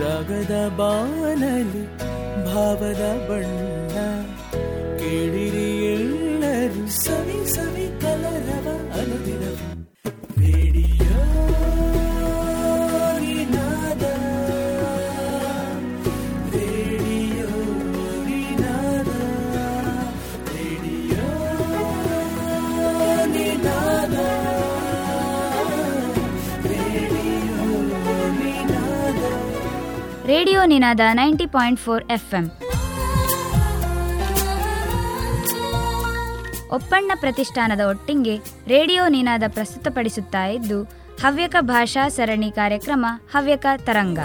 ರಾಗದ ಬಾನಲಿ ಭಾವದ ಬಣ್ಣ ಕೇಳಿರಿ ಎಲ್ಲರೂ ಸವಿ ರೇಡಿಯೋ ನಿನಾದ ninety point four F M ಒಪ್ಪಣ್ಣ ಪ್ರತಿಷ್ಠಾನದ ಒಟ್ಟಿಗೆ ರೇಡಿಯೋ ನಿನಾದ ಪ್ರಸ್ತುತಪಡಿಸುತ್ತಾ ಇದ್ದು, ಹವ್ಯಕ ಭಾಷಾ ಸರಣಿ ಕಾರ್ಯಕ್ರಮ, ಹವ್ಯಕ ತರಂಗ.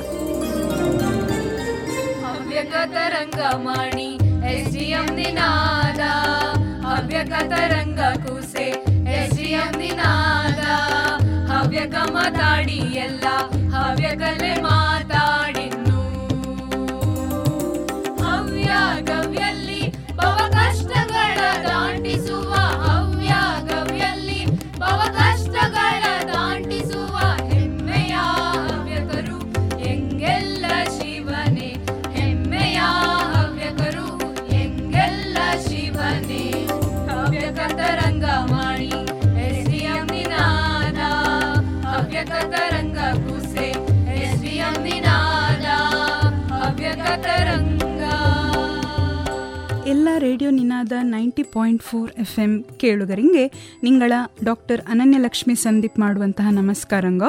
ಹವ್ಯಕ ತರಂಗ ಮಾಡಿ ಎಸ್ ನಿನಾದ. ಹವ್ಯಕ ತರಂಗ ಕೂಸೆ ಎಸ್ ನಿನಾದ. ಹವ್ಯಕ ಮಾತಾಡಿ ಎಲ್ಲ, ಹವ್ಯಕಲೆ ಮಾತಾಡಿನ್ನು radio Ninaada ninety point four F M ಕೇಳುಗರಿಗೆ ನಿಂಗಳ ಡಾಕ್ಟರ್ ಅನನ್ಯಲಕ್ಷ್ಮಿ ಸಂದೀಪ್ ಮಾಡುವಂತಹ ನಮಸ್ಕಾರಂಗ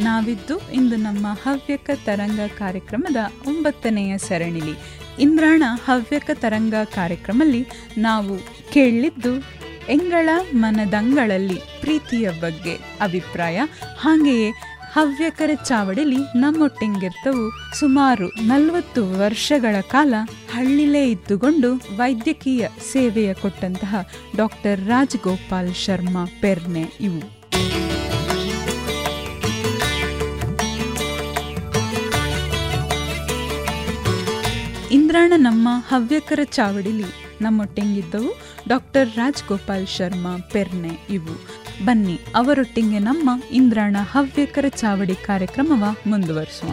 ನಾವಿದ್ದು ಇಂದು ನಮ್ಮ ಹವ್ಯಕ ತರಂಗ ಕಾರ್ಯಕ್ರಮದ ಒಂಬತ್ತನೆಯ ಸರಣಿಲಿ. ಇಂದ್ರಾಣ ಹವ್ಯಕ ತರಂಗ ಕಾರ್ಯಕ್ರಮದಲ್ಲಿ ನಾವು ಕೇಳಿದ್ದು ಎಂಗಳ ಮನದಂಗಳಲ್ಲಿ ಪ್ರೀತಿಯ ಬಗ್ಗೆ ಅಭಿಪ್ರಾಯ. ಹಾಗೆಯೇ ಹವ್ಯಕರ ಚಾವಡಿಲಿ ನಮ್ಮೊಟ್ಟೆಂಗಿರ್ತವು ಸುಮಾರು ನಲವತ್ತು ವರ್ಷಗಳ ಕಾಲ ಹಳ್ಳಿಲೇ ಇದ್ದುಕೊಂಡು ವೈದ್ಯಕೀಯ ಸೇವೆಯ ಕೊಟ್ಟಂತಹ ಡಾಕ್ಟರ್ ರಾಜಗೋಪಾಲ್ ಶರ್ಮಾ ಪೆರ್ನೆ ಇವು. ಇಂದ್ರಾಣ ನಮ್ಮ ಹವ್ಯಕರ ಚಾವಡಿಲಿ ನಮ್ಮೊಟ್ಟೆಂಗಿದ್ದವು ಡಾಕ್ಟರ್ ರಾಜಗೋಪಾಲ್ ಶರ್ಮಾ ಪೆರ್ನೆ ಇವು. ಬನ್ನಿ, ಅವರೊಟ್ಟಿಗೆ ನಮ್ಮ ಇಂದ್ರಾಣ ಹವ್ಯಕರ ಚಾವಡಿ ಕಾರ್ಯಕ್ರಮವ ಮುಂದುವರಿಸುವ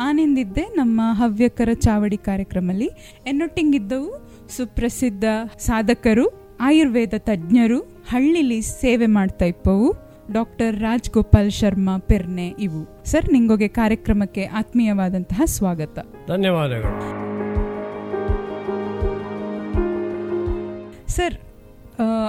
ಆನೆಂದಿದ್ದೆ ನಮ್ಮ ಹವ್ಯಕರ ಚಾವಡಿ ಕಾರ್ಯಕ್ರಮದಲ್ಲಿ ಎನ್ನೊಟ್ಟಿಗಿದ್ದವು ಸುಪ್ರಸಿದ್ಧ ಸಾಧಕರು, ಆಯುರ್ವೇದ ತಜ್ಞರು, ಹಳ್ಳಿಲಿ ಸೇವೆ ಮಾಡ್ತಾ ಇಪ್ಪವು. ಡಾಕ್ಟರ್ ರಾಜ್ಗೋಪಾಲ್ ಶರ್ಮಾ ಪೆರ್ನೆ ಇವು. ಸರ್ ನಿಂಗೊಗೆ ಕಾರ್ಯಕ್ರಮಕ್ಕೆ ಆತ್ಮೀಯವಾದಂತಹ ಸ್ವಾಗತ. ಧನ್ಯವಾದಗಳು. ಸರ್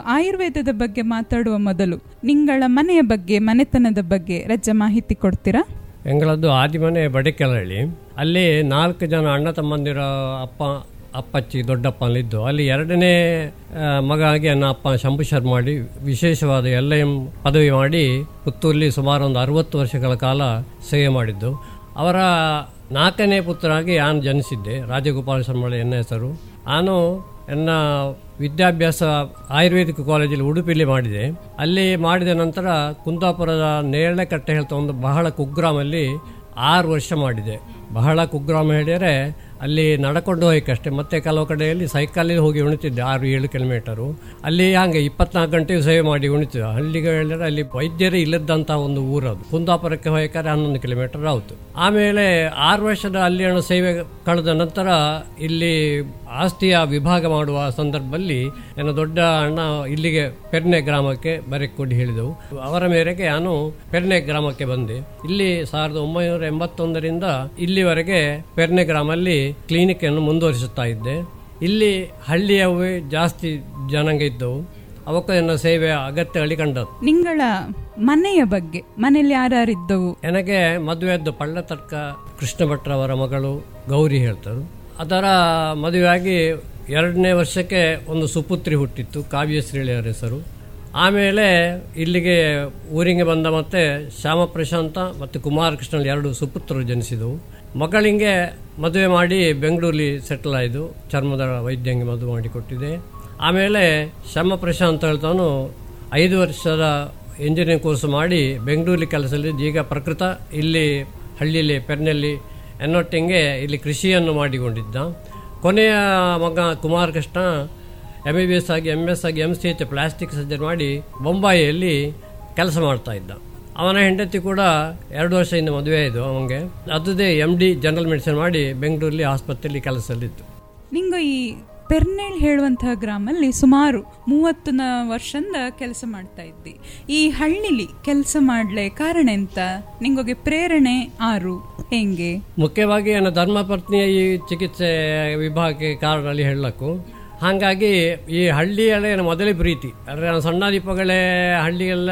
ಆಯುರ್ವೇದದ ಬಗ್ಗೆ ಮಾತಾಡುವ ಮೊದಲು ನಿಂಗಳ ಮನೆಯ ಬಗ್ಗೆ ಮನೆತನದ ಬಗ್ಗೆ ರಜ್ಜ ಮಾಹಿತಿ ಕೊಡ್ತೀರಾ? ಎಂಗಳದ್ದು ಆದಿಮನೆ ಬಡಕೆಲಹಳ್ಳಿ. ಅಲ್ಲಿ ನಾಲ್ಕು ಜನ ಅಣ್ಣ ತಮ್ಮಂದಿರ ಅಪ್ಪ ಅಪ್ಪಚ್ಚಿ ದೊಡ್ಡಪ್ಪನಲ್ಲಿದ್ದು ಅಲ್ಲಿ ಎರಡನೇ ಮಗ ಆಗಿ ನನ್ನ ಅಪ್ಪ ಶಂಭು ಶರ್ಮಾಡಿ ವಿಶೇಷವಾದ ಎಲ್ ಎಂ ಪದವಿ ಮಾಡಿ ಪುತ್ತೂರಲ್ಲಿ ಸುಮಾರು ಒಂದು ಅರವತ್ತು ವರ್ಷಗಳ ಕಾಲ ಸೇವೆ ಮಾಡಿದ್ದು. ಅವರ ನಾಲ್ಕನೇ ಪುತ್ರನಾಗಿ ನಾನು ಜನಿಸಿದ್ದೆ, ರಾಜಗೋಪಾಲ ಶರ್ಮಳ ಎನ್ನ ಹೆಸರು. ನಾನು ನನ್ನ ವಿದ್ಯಾಭ್ಯಾಸ ಆಯುರ್ವೇದಿಕ್ ಕಾಲೇಜಲ್ಲಿ ಉಡುಪಿಲಿ ಮಾಡಿದೆ. ಅಲ್ಲಿ ಮಾಡಿದ ನಂತರ ಕುಂದಾಪುರದ ನೇರಳೆ ಕಟ್ಟೆ ಹೇಳ್ತಾ ಒಂದು ಬಹಳ ಕುಗ್ರಾಮಲ್ಲಿ ಆರು ವರ್ಷ ಮಾಡಿದೆ. ಬಹಳ ಕುಗ್ರಾಮ ಹೇಳಿದರೆ ಅಲ್ಲಿ ನಡ್ಕೊಂಡು ಹೋಗಕ್ಕಷ್ಟೇ ಮತ್ತೆ ಕೆಲವು ಕಡೆಯಲ್ಲಿ ಸೈಕಲಲ್ಲಿ ಹೋಗಿ ಉಣಿತಿದ್ದೆ, ಆರು ಏಳು ಕಿಲೋಮೀಟರು. ಅಲ್ಲಿ ಹಂಗೆ ಇಪ್ಪತ್ನಾಲ್ಕು ಗಂಟೆ ಸೇವೆ ಮಾಡಿ ಉಣಿತಿದ್ದೆ ಹಳ್ಳಿಗೆ ಅಲ್ಲಿ ವೈದ್ಯರೇ ಇಲ್ಲದಂಥ ಒಂದು ಊರದು. ಕುಂದಾಪುರಕ್ಕೆ ಹೋಗಬೇಕಾದ್ರೆ ಹನ್ನೊಂದು ಕಿಲೋಮೀಟರ್ ಆಯಿತು. ಆಮೇಲೆ ಆರು ವರ್ಷದ ಅಲ್ಲಿ ಸೇವೆ ಕಳೆದ ನಂತರ ಇಲ್ಲಿ ಆಸ್ತಿಯ ವಿಭಾಗ ಮಾಡುವ ಸಂದರ್ಭದಲ್ಲಿ ನನ್ನ ದೊಡ್ಡ ಅಣ್ಣ ಇಲ್ಲಿಗೆ ಪೆರ್ನೆ ಗ್ರಾಮಕ್ಕೆ ಬರಕ್ಕೆ ಕೊಡಿ ಹೇಳಿದವು. ಅವರ ಮೇರೆಗೆ ನಾನು ಪೆರ್ನೆ ಗ್ರಾಮಕ್ಕೆ ಬಂದೆ. ಇಲ್ಲಿ ಸಾವಿರದ ಒಂಬೈನೂರ ಎಂಬತ್ತೊಂದರಿಂದ ಇಲ್ಲಿವರೆಗೆ ಪೆರ್ನೆ ಗ್ರಾಮಲ್ಲಿ ಕ್ಲಿನಿಕ್ ಅನ್ನು ಮುಂದುವರಿಸುತ್ತಾ ಇದ್ದೆ. ಇಲ್ಲಿ ಹಳ್ಳಿಯವೇ ಜಾಸ್ತಿ ಜನಾಂಗ ಇದ್ದವು. ಅವಕ್ಕ ನನ್ನ ಸೇವೆಯ ಅಗತ್ಯ ಕಂಡದ್ದು ನಿಂಗಳ ಮನೆಯ ಬಗ್ಗೆ ಮನೆಯಲ್ಲಿ ಯಾರ್ಯಾರಿದ್ದವು? ನನಗೆ ಮದುವೆಯದ್ದು ಪಳ್ಳತರ್ಕ ಕೃಷ್ಣ ಭಟ್ರವರ ಮಗಳು ಗೌರಿ ಹೇಳ್ತಾರೆ. ಅದರ ಮದುವೆಯಾಗಿ ಎರಡನೇ ವರ್ಷಕ್ಕೆ ಒಂದು ಸುಪುತ್ರಿ ಹುಟ್ಟಿತ್ತು ಕಾವ್ಯಶ್ರೀಳಿ ಅವರ ಹೆಸರು. ಆಮೇಲೆ ಇಲ್ಲಿಗೆ ಊರಿಗೆ ಬಂದ ಮತ್ತೆ ಶ್ಯಾಮ ಪ್ರಶಾಂತ ಮತ್ತು ಕುಮಾರಕೃಷ್ಣ ಎರಡು ಸುಪುತ್ರರು ಜನಿಸಿದವು. ಮಗಳಿಗೆ ಮದುವೆ ಮಾಡಿ ಬೆಂಗಳೂರಲ್ಲಿ ಸೆಟ್ಲ್ ಆಯಿತು ಚರ್ಮದ ವೈದ್ಯಂಗೆ ಮದುವೆ ಮಾಡಿಕೊಟ್ಟಿದೆ ಆಮೇಲೆ ಶ್ಯಾಮ ಪ್ರಶಾಂತ್ ಹೇಳ್ತಾನು, ಐದು ವರ್ಷದ ಇಂಜಿನಿಯರಿಂಗ್ ಕೋರ್ಸ್ ಮಾಡಿ ಬೆಂಗಳೂರಲ್ಲಿ ಕೆಲಸದಲ್ಲಿ, ಈಗ ಪ್ರಕೃತ ಇಲ್ಲಿ ಹಳ್ಳಿಯಲ್ಲಿ ಪೆರ್ನಲ್ಲಿ ಎನ್ನೊಟ್ಟಿಗೆ ಇಲ್ಲಿ ಕೃಷಿಯನ್ನು ಮಾಡಿಕೊಂಡಿದ್ದ. ಕೊನೆಯ ಮಗ Kumar Krishna M B B S ಆಗಿ ಎಂ ಎಸ್ ಆಗಿ M C H plastic surgery ಮಾಡಿ ಬೊಂಬಾಯಿಯಲ್ಲಿ ಕೆಲಸ ಮಾಡ್ತಾ ಇದ್ದ. ಅವನ ಹೆಂಡತಿ ಕೂಡ ಎರಡು ವರ್ಷದಿಂದ ಮದುವೆ ಆಯಿತು ಅವನಿಗೆ. ಅದುದೇ ಎಂ ಡಿ ಜನರಲ್ ಮೆಡಿಸಿನ್ ಮಾಡಿ ಬೆಂಗಳೂರಲ್ಲಿ ಆಸ್ಪತ್ರೆಯಲ್ಲಿ ಕೆಲಸದಲ್ಲಿತ್ತು. ಈ ಪೆರ್ನೇಳ್ ಹೇಳುವಂತಹ ಗ್ರಾಮಲ್ಲಿ ಸುಮಾರು ಮೂವತ್ತು ವರ್ಷದ ವರ್ಷದಿಂದ ಕೆಲಸ ಮಾಡ್ತಾ ಇದ್ದಿ. ಈ ಹಳ್ಳಿಲಿ ಕೆಲಸ ಮಾಡ್ಲೆ ಕಾರಣ ಎಂತ? ನಿಂಗೊಗೆ ಪ್ರೇರಣೆ ಆರು. ಹೆಂಗೆ? ಮುಖ್ಯವಾಗಿ ನನ್ನ ಧರ್ಮಪತ್ನಿಯ ಈ ಚಿಕಿತ್ಸೆ ವಿಭಾಗಕ್ಕೆ ಕಾರಣ ಅಲ್ಲಿ ಹೇಳಕ್ಕೂ. ಹಾಗಾಗಿ ಈ ಹಳ್ಳಿಯಲ್ಲೇ ಮೊದಲೇ ಪ್ರೀತಿ. ಅಂದರೆ ನಾನು ಸಣ್ಣ ದೀಪಗಳೇ ಹಳ್ಳಿಯೆಲ್ಲ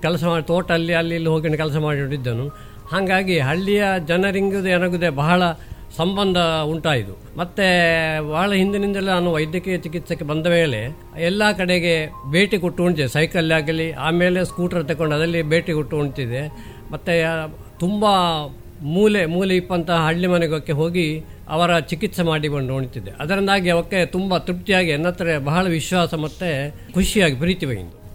ಕೆಲಸ ಮಾಡಿ, ತೋಟಲ್ಲಿ ಅಲ್ಲಿ ಇಲ್ಲಿ ಹೋಗಿ ಕೆಲಸ ಮಾಡಿಟ್ಟಿದ್ದನು ಹಾಗಾಗಿ ಹಳ್ಳಿಯ ಜನರಿಂಗುದೇ ನನಗುದೇ ಬಹಳ ಸಂಬಂಧ ಉಂಟಾಯಿತು. ಮತ್ತೆ ಬಹಳ ಹಿಂದಿನಿಂದಲೇ ನಾನು ವೈದ್ಯಕೀಯ ಚಿಕಿತ್ಸೆಗೆ ಬಂದ ಮೇಲೆ ಎಲ್ಲ ಕಡೆಗೆ ಭೇಟಿ ಕೊಟ್ಟು ಉಂಟಿದೆ. ಸೈಕಲ್ ಆಗಲಿ, ಆಮೇಲೆ ಸ್ಕೂಟರ್ ತಗೊಂಡು ಅದರಲ್ಲಿ ಭೇಟಿ ಕೊಟ್ಟು ಉಂಟಿದೆ. ಮತ್ತು ತುಂಬ ಮೂಲೆ ಮೂಲೆ ಇಪ್ಪಂತಹ ಹಳ್ಳಿ ಮನೆಗೋಕ್ಕೆ ಹೋಗಿ ಅವರ ಚಿಕಿತ್ಸೆ ಮಾಡಿಕೊಂಡು ಉಣಿತಿದ್ದೆ ಅದರಿಂದಾಗಿ ಅವಕ್ಕೆ ತುಂಬ ತೃಪ್ತಿಯಾಗಿ, ನನ್ನ ಹತ್ರ ಬಹಳ ವಿಶ್ವಾಸ ಮತ್ತು ಖುಷಿಯಾಗಿ, ಪ್ರೀತಿ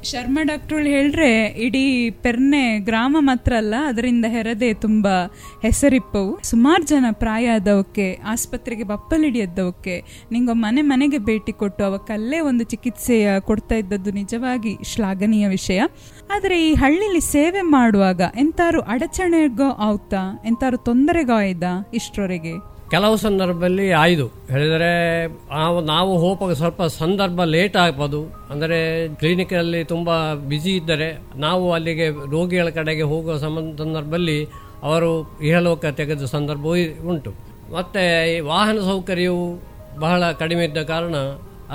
ಶರ್ಮಾ ಡಾಕ್ಟರ್ ಹೇಳ್ರೆ ಇಡೀ ಪೆರ್ನೆ ಗ್ರಾಮ ಮಾತ್ರ ಅಲ್ಲ, ಅದರಿಂದ ಹೆರದೆ ತುಂಬಾ ಹೆಸರಿಪ್ಪವು. ಸುಮಾರು ಜನ ಪ್ರಾಯ ಆದವಕ್ಕೆ, ಆಸ್ಪತ್ರೆಗೆ ಬಪ್ಪಲಿಡಿಯದ್ದವಕ್ಕೆ ನಿಂಗ ಮನೆ ಮನೆಗೆ ಭೇಟಿ ಕೊಟ್ಟು ಅವಕ್ಕಲ್ಲೇ ಒಂದು ಚಿಕಿತ್ಸೆಯ ಕೊಡ್ತಾ ಇದ್ದದ್ದು ನಿಜವಾಗಿ ಶ್ಲಾಘನೀಯ ವಿಷಯ. ಆದರೆ ಈ ಹಳ್ಳಿಲಿ ಸೇವೆ ಮಾಡುವಾಗ ಎಂತಾರು ಅಡಚಣೆಗೋ ಆವ್ತಾ ಎಂತಾರು ತೊಂದರೆಗೋ ಆಯ್ದ ಇಷ್ಟರವರೆಗೆ ಕೆಲವು ಸಂದರ್ಭದಲ್ಲಿ ಆಯ್ದು. ಹೇಳಿದರೆ ನಾವು ನಾವು ಹೋಗುವಾಗ ಸ್ವಲ್ಪ ಸಂದರ್ಭ ಲೇಟ್ ಆಗ್ಬೋದು. ಅಂದರೆ ಕ್ಲಿನಿಕಲ್ಲಿ ತುಂಬ ಬ್ಯುಸಿ ಇದ್ದರೆ, ನಾವು ಅಲ್ಲಿಗೆ ರೋಗಿಗಳ ಕಡೆಗೆ ಹೋಗುವ ಸಂದರ್ಭದಲ್ಲಿ ಅವರು ಇಹಲೋಕ ತೆಗೆದ ಸಂದರ್ಭವೂ ಉಂಟು. ಮತ್ತು ಈ ವಾಹನ ಸೌಕರ್ಯವು ಬಹಳ ಕಡಿಮೆ ಇದ್ದ ಕಾರಣ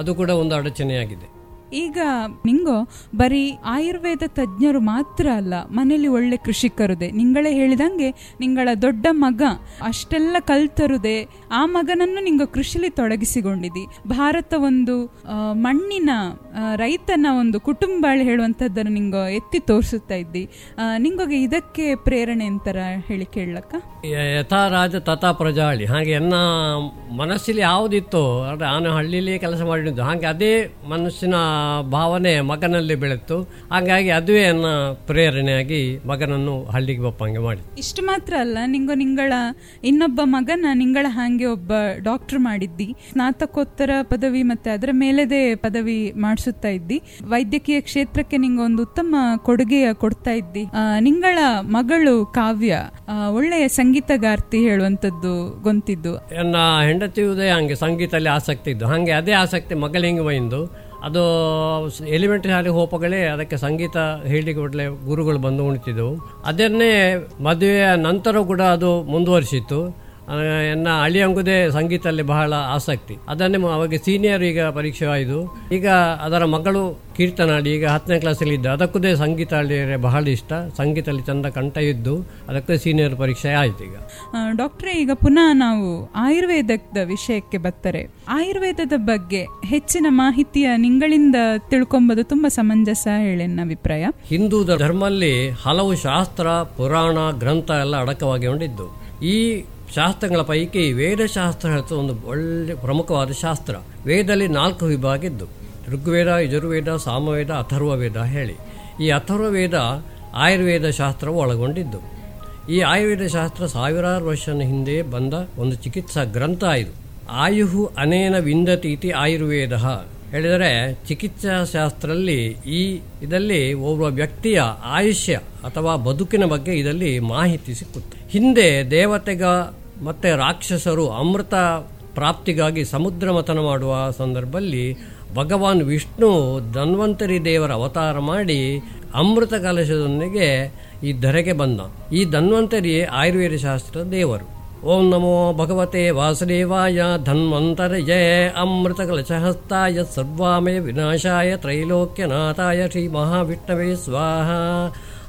ಅದು ಕೂಡ ಒಂದು ಅಡಚಣೆಯಾಗಿದೆ. ಈಗ ನಿಂಗೋ, ಬರೀ ಆಯುರ್ವೇದ ತಜ್ಞರು ಮಾತ್ರ ಅಲ್ಲ ಮನೇಲಿ ಒಳ್ಳೆ ಕೃಷಿಕರುದೆ. ನಿಂಗಳೇ ಹೇಳಿದಂಗೆ ನಿಂಗಳ ದೊಡ್ಡ ಮಗ ಅಷ್ಟೆಲ್ಲ ಕಲ್ತರುದೆ, ಆ ಮಗನನ್ನು ನಿಂಗ ಕೃಷಿಲಿ ತೊಡಗಿಸಿಕೊಂಡಿದಿ. ಭಾರತ ಒಂದು ಮಣ್ಣಿನ ರೈತನ ಒಂದು ಕುಟುಂಬ ಹೇಳುವಂಥದ್ದನ್ನು ನಿಂಗ ಎತ್ತಿ ತೋರಿಸುತ್ತಾ ಇದ್ದಿ. ನಿಂಗೊಗೆ ಇದಕ್ಕೆ ಪ್ರೇರಣೆ ಅಂತಾರ ಹೇಳಿ ಕೇಳಕ್ಕ ಯಥಾ ರಾಜ ತಥಾ ಪ್ರಜಾಳಿ. ಹಾಗೆ ಎನ್ನ ಮನಸ್ಸಲ್ಲಿ ಯಾವ್ದಿತ್ತು, ಅಂದ್ರೆ ನಾನು ಹಳ್ಳಿಲಿ ಕೆಲಸ ಮಾಡಿದ್ದು, ಹಾಗೆ ಅದೇ ಮನಸ್ಸಿನ ಭಾವನೆ ಮಗನಲ್ಲಿ ಬೆಳೆತು ಹಾಗಾಗಿ ಅದುವೇ ನನ್ನ ಪ್ರೇರಣೆಯಾಗಿ ಮಗನನ್ನು ಹಳ್ಳಿಗೆ ಬಪ್ಪಂಗೆ ಮಾಡಿ ಇಷ್ಟು ಮಾತ್ರ ಅಲ್ಲ ನಿಂಗೋ ನಿಂಗಳ ಇನ್ನೊಬ್ಬ ಮಗನ ನಿಂಗಳ ಹಾಗೆ ಒಬ್ಬ ಡಾಕ್ಟರ್ ಮಾಡಿದ್ದಿ? ಸ್ನಾತಕೋತ್ತರ ಪದವಿ ಮತ್ತೆ ಅದರ ಮೇಲೆದೇ ಪದವಿ ಮಾಡಿಸುತ್ತಾ ಇದ್ದಿ? ವೈದ್ಯಕೀಯ ಕ್ಷೇತ್ರಕ್ಕೆ ನಿಂಗ ಒಂದು ಉತ್ತಮ ಕೊಡುಗೆಯ ಕೊಡ್ತಾ ಇದ್ದಿ? ಆ, ನಿಂಗಳ ಮಗಳು ಕಾವ್ಯ ಒಳ್ಳೆಯ ಸಂಗೀತಗಾರ್ತಿ ಹೇಳುವಂತದ್ದು ಗೊಂತಿದ್ದು. ನನ್ನ ಹೆಂಡತಿಯುದೇ ಹಂಗೆ ಸಂಗೀತದಲ್ಲಿ ಆಸಕ್ತಿ ಇದ್ದು. ಹಾಗೆ ಅದೇ ಆಸಕ್ತಿ ಮಗಳಿಗೆ ಬೈಂದು ಅದು ಎಲಿಮೆಂಟ್ರಿ ಶಾಲೆ ಹೋಪಗಳೇ ಅದಕ್ಕೆ ಸಂಗೀತ ಹೇಳಿಕೊಡ್ಲೆ ಗುರುಗಳು ಬಂದು ಉಣಿತಿದ್ದವು. ಅದನ್ನೇ ಮದುವೆಯ ನಂತರ ಕೂಡ ಅದು ಮುಂದುವರಿಸಿತ್ತು. ಆ, ಎನ್ನ ಅಳಿಯಂಗುದೇ ಸಂಗೀತದಲ್ಲಿ ಬಹಳ ಆಸಕ್ತಿ. ಅದನ್ನೇ ಅವಾಗ ಸೀನಿಯರ್ ಈಗ ಪರೀಕ್ಷೆ ಆಯಿತು ಈಗ ಅದರ ಮಗಳು ಕೀರ್ತನಾಡಿ ಈಗ ಹತ್ತನೇ ಕ್ಲಾಸಲ್ಲಿ ಇದ್ದ. ಅದಕ್ಕೂ ಸಂಗೀತ ಅಳಿಯರೆ ಬಹಳ ಇಷ್ಟ. ಸಂಗೀತದಲ್ಲಿ ಚಂದ ಕಂಠ ಇದ್ದು ಅದಕ್ಕೆ ಸೀನಿಯರ್ ಪರೀಕ್ಷೆ ಆಯಿತು ಈಗ. ಡಾಕ್ಟ್ರೆ ಡಾಕ್ಟ್ರೇ ಈಗ ಪುನಃ ನಾವು ಆಯುರ್ವೇದದ ವಿಷಯಕ್ಕೆ ಬರ್ತಾರೆ. ಆಯುರ್ವೇದದ ಬಗ್ಗೆ ಹೆಚ್ಚಿನ ಮಾಹಿತಿಯ ನಿಂಗಳಿಂದ ತಿಳ್ಕೊಂಬುದು ತುಂಬಾ ಸಮಂಜಸ ಹೇಳಿ ನನ್ನ ಅಭಿಪ್ರಾಯ. ಹಿಂದೂ ಧರ್ಮಲ್ಲಿ ಹಲವು ಶಾಸ್ತ್ರ ಪುರಾಣ ಗ್ರಂಥ ಎಲ್ಲ ಅಡಕವಾಗಿ ಹೊಂದಿದ್ದು. ಈ ಶಾಸ್ತ್ರಗಳ ಪೈಕಿ ವೇದಶಾಸ್ತ್ರ ಒಂದು ಒಳ್ಳೆ ಪ್ರಮುಖವಾದ ಶಾಸ್ತ್ರ. ವೇದದಲ್ಲಿ ನಾಲ್ಕು ವಿಭಾಗ ಇದ್ದು, ಋಗ್ವೇದ, ಯಜುರ್ವೇದ, ಸಾಮವೇದ, ಅಥರ್ವವೇದ ಹೇಳಿ. ಈ ಅಥರ್ವವೇದ ಆಯುರ್ವೇದ ಶಾಸ್ತ್ರವು ಒಳಗೊಂಡಿದ್ದು. ಈ ಆಯುರ್ವೇದ ಶಾಸ್ತ್ರ ಸಾವಿರಾರು ವರ್ಷದ ಹಿಂದೆ ಬಂದ ಒಂದು ಚಿಕಿತ್ಸಾ ಗ್ರಂಥ ಇದು. ಆಯುಹು ಅನೇನ ವಿಂದತಿ ಇತಿ ಆಯುರ್ವೇದ. ಹೇಳಿದರೆ ಚಿಕಿತ್ಸಾ ಶಾಸ್ತ್ರದಲ್ಲಿ ಈ ಇದರಲ್ಲಿ ಒಬ್ಬ ವ್ಯಕ್ತಿಯ ಆಯುಷ್ಯ ಅಥವಾ ಬದುಕಿನ ಬಗ್ಗೆ ಇದರಲ್ಲಿ ಮಾಹಿತಿ ಸಿಕ್ಕುತ್ತೆ. ಹಿಂದೆ ದೇವತೆಗ ಮತ್ತು ರಾಕ್ಷಸರು ಅಮೃತ ಪ್ರಾಪ್ತಿಗಾಗಿ ಸಮುದ್ರ ಮಥನ ಮಾಡುವ ಸಂದರ್ಭದಲ್ಲಿ ಭಗವಾನ್ ವಿಷ್ಣು ಧನ್ವಂತರಿ ದೇವರ ಅವತಾರ ಮಾಡಿ ಅಮೃತ ಕಲಶದೊಂದಿಗೆ ಈ ಧರೆಗೆ ಬಂದ. ಈ ಧನ್ವಂತರಿ ಆಯುರ್ವೇದ ಶಾಸ್ತ್ರ ದೇವರು. ಓಂ ನಮೋ ಭಗವತೆ ವಾಸುದೇವಾಯ ಧನ್ವಂತರಯ ಅಮೃತ ಕಲಶಹಸ್ತಾಯ ಸರ್ವಾಮಯ ವಿನಾಶಾಯ ತ್ರೈಲೋಕ್ಯನಾಥಾಯ ಶ್ರೀ ಮಹಾವಿಷ್ಣವೇ ಸ್ವಾಹ.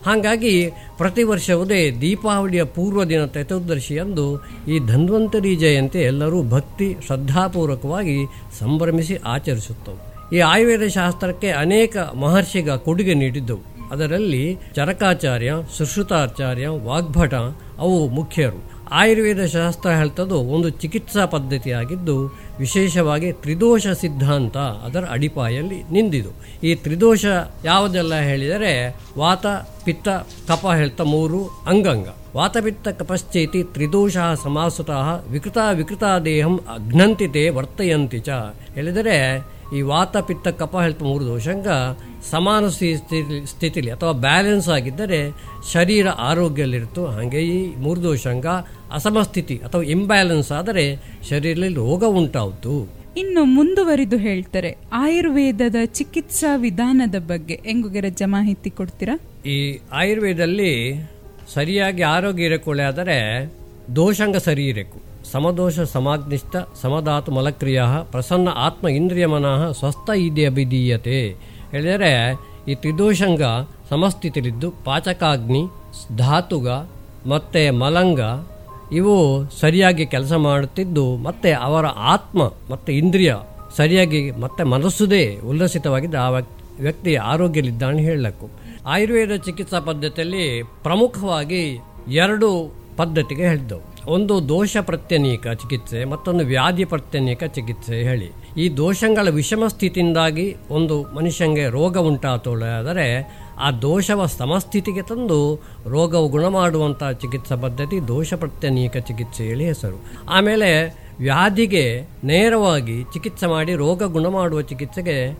ಹಾಗಾಗಿ ಪ್ರತಿ ವರ್ಷವುದೇ ದೀಪಾವಳಿಯ ಪೂರ್ವ ದಿನ ಚತುರ್ದಶಿಯಂದು ಈ ಧನ್ವಂತರಿ ಜಯಂತಿ ಎಲ್ಲರೂ ಭಕ್ತಿ ಶ್ರದ್ಧಾಪೂರ್ವಕವಾಗಿ ಸಂಭ್ರಮಿಸಿ ಆಚರಿಸುತ್ತವೆ. ಈ ಆಯುರ್ವೇದ ಶಾಸ್ತ್ರಕ್ಕೆ ಅನೇಕ ಮಹರ್ಷಿಗ ಕೊಡುಗೆ ನೀಡಿದ್ದವು. ಅದರಲ್ಲಿ ಚರಕಾಚಾರ್ಯ, ಸುಶ್ರುತಾಚಾರ್ಯ, ವಾಗ್ಭಟ ಅವು ಮುಖ್ಯರು. ಆಯುರ್ವೇದ ಶಾಸ್ತ್ರ ಹೇಳ್ತದ್ದು ಒಂದು ಚಿಕಿತ್ಸಾ ಪದ್ಧತಿಯಾಗಿದ್ದು ವಿಶೇಷವಾಗಿ ತ್ರಿದೋಷ ಸಿದ್ಧಾಂತ ಅದರ ಅಡಿಪಾಯಲ್ಲಿ ನಿಂದಿದು. ಈ ತ್ರಿದೋಷ ಯಾವುದೆಲ್ಲ ಹೇಳಿದರೆ, ವಾತ, ಪಿತ್ತ ಕಪ ಹೇಳ್ತಾ ಮೂರು ಅಂಗಂಗ. ವಾತಪಿತ್ತ ಕಪಶ್ಚೇತಿ ತ್ರಿದೋಷ ಸಮಾಸುತಃ ವಿಕೃತ ವಿಕೃತ ದೇಹಂ ಅಘ್ನಂತಿತೆ ವರ್ತಯಂತಿ ಚ. ಹೇಳಿದರೆ ಈ ವಾತ ಪಿತ್ತ ಕಪ ಹೇಳ್ತು ಮೂರು ದೋಷಂಗ ಸಮಾನ ಸ್ಥಿತಿ ಸ್ಥಿತಿಲಿ ಅಥವಾ ಬ್ಯಾಲೆನ್ಸ್ ಆಗಿದ್ದರೆ ಶರೀರ ಆರೋಗ್ಯದಲ್ಲಿರ್ತು ಹಾಗೆ ಈ ಮೂರು ದೋಷಂಗ ಅಸಮಸ್ಥಿತಿ ಅಥವಾ ಇಂಬ್ಯಾಲೆನ್ಸ್ ಆದರೆ ಶರೀರದಲ್ಲಿ ರೋಗ ಉಂಟಾಯಿತು ಇನ್ನು ಮುಂದುವರಿದು ಹೇಳ್ತಾರೆ ಆಯುರ್ವೇದದ ಚಿಕಿತ್ಸಾ ವಿಧಾನದ ಬಗ್ಗೆ. ಹೆಂಗುಗೆರಜ್ಜ ಮಾಹಿತಿ ಕೊಡ್ತೀರಾ? ಈ ಆಯುರ್ವೇದದಲ್ಲಿ ಸರಿಯಾಗಿ ಆರೋಗ್ಯ ಇರಕೊಳ್ಳೆ ಆದರೆ ದೋಷಂಗ ಸರಿ ಇರಬೇಕು. ಸಮದೋಷ ಸಮಾಗ್ನಿಷ್ಠ ಸಮಧಾತು ಮಲಕ್ರಿಯ ಪ್ರಸನ್ನ ಆತ್ಮ ಇಂದ್ರಿಯ ಮನಃ ಸ್ವಸ್ಥ ಇದೆ ಅಭಿಧೀಯತೆ. ಹೇಳಿದರೆ ಈ ತ್ರಿದೋಷಂಗ ಸಮಸ್ಥಿತಿಲಿದ್ದು ಪಾಚಕಾಗ್ನಿ, ಧಾತುಗ, ಮತ್ತು ಮಲಂಗ, ಇವು ಸರಿಯಾಗಿ ಕೆಲಸ ಮಾಡುತ್ತಿದ್ದು ಮತ್ತೆ ಅವರ ಆತ್ಮ ಮತ್ತು ಇಂದ್ರಿಯ ಸರಿಯಾಗಿ ಮತ್ತೆ ಮನಸ್ಸುದೇ ಉಲ್ಲಸಿತವಾಗಿದ್ದು ಆ ವ್ಯಕ್ತಿ- ಆರೋಗ್ಯಲಿದ್ದಾನೆ ಹೇಳಬೇಕು. ಆಯುರ್ವೇದ ಚಿಕಿತ್ಸಾ ಪದ್ಧತಿಯಲ್ಲಿ ಪ್ರಮುಖವಾಗಿ ಎರಡು ಪದ್ಧತಿಗೆ ಹೇಳಿದ್ದವು ಒಂದು ದೋಷ ಪ್ರತ್ಯನೀಕ ಚಿಕಿತ್ಸೆ, ಮತ್ತೊಂದು ವ್ಯಾಧಿ ಪ್ರತ್ಯನೀಕ ಚಿಕಿತ್ಸೆ ಹೇಳಿ. ಈ ದೋಷಗಳ ವಿಷಮ ಸ್ಥಿತಿಯಿಂದಾಗಿ ಒಂದು ಮನುಷ್ಯಂಗೆ ರೋಗ ಉಂಟಾತೋಳಾದರೆ ಆ ದೋಷವ ಸಮಸ್ಥಿತಿಗೆ ತಂದು ರೋಗವು ಗುಣ ಮಾಡುವಂಥ ಚಿಕಿತ್ಸಾ ಪದ್ಧತಿ ದೋಷ ಪ್ರತ್ಯನೀಕ ಚಿಕಿತ್ಸೆ ಹೇಳಿ ಹೆಸರು. ಆಮೇಲೆ ವ್ಯಾಧಿಗೆ ನೇರವಾಗಿ ಚಿಕಿತ್ಸೆ ಮಾಡಿ ರೋಗ ಗುಣ ಮಾಡುವ ಚಿಕಿತ್ಸೆಗೆ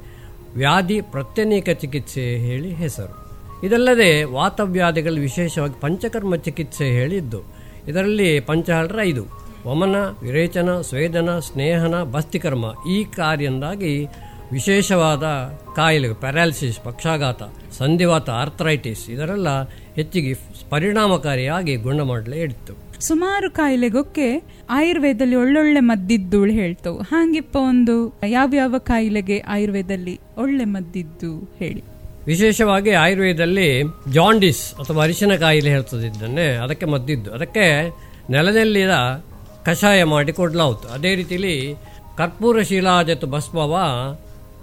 ವ್ಯಾಧಿ ಪ್ರತ್ಯನೀಕ ಚಿಕಿತ್ಸೆ ಹೇಳಿ ಹೆಸರು. ಇದಲ್ಲದೆ ವಾತವ್ಯಾಧಿಗಳು ವಿಶೇಷವಾಗಿ ಪಂಚಕರ್ಮ ಚಿಕಿತ್ಸೆ ಹೇಳಿದ್ದು, ಇದರಲ್ಲಿ ಪಂಚಹಳರ ಐದು. ವಮನ, ವಿರೇಚನ, ಸ್ವೇದನ, ಸ್ನೇಹನ ಬಸ್ತಿಕರ್ಮ ಈ ಕಾರ್ಯದಿಂದಾಗಿ ವಿಶೇಷವಾದ ಕಾಯಿಲೆ, ಪ್ಯಾರಾಲಿಸಿಸ್, ಪಕ್ಷಾಘಾತ, ಸಂಧಿವಾತ, ಆರ್ಥರೈಟಿಸ್ ಇದರೆಲ್ಲ ಹೆಚ್ಚಿಗೆ ಪರಿಣಾಮಕಾರಿಯಾಗಿ ಗುಣ ಮಾಡಲೇ ಇಡ್ತು ಸುಮಾರು ಕಾಯಿಲೆಗೊಕ್ಕೆ ಆಯುರ್ವೇದದಲ್ಲಿ ಒಳ್ಳೊಳ್ಳೆ ಮದ್ದಿದ್ದು ಹೇಳ್ತವು. ಹಾಂಗಿಪ್ಪ ಒಂದು ಯಾವ್ಯಾವ ಕಾಯಿಲೆಗೆ ಆಯುರ್ವೇದದಲ್ಲಿ ಒಳ್ಳೆ ಮದ್ದಿದ್ದು ಹೇಳಿ. ವಿಶೇಷವಾಗಿ ಆಯುರ್ವೇದದಲ್ಲಿ ಜಾಂಡಿಸ್ ಅಥವಾ ಅರಿಶಿನ ಕಾಯಿಲೆ ಹೇಳ್ತದಿದ್ದನ್ನೇ ಅದಕ್ಕೆ ಮದ್ದಿದ್ದು. ಅದಕ್ಕೆ ನೆಲದಲ್ಲಿದ ಕಷಾಯ ಮಾಡಿ ಕೊಡ್ಲಾವುತು. ಅದೇ ರೀತಿಲಿ ಕರ್ಪೂರ ಶಿಲಾಜತು ಭಸ್ಮವ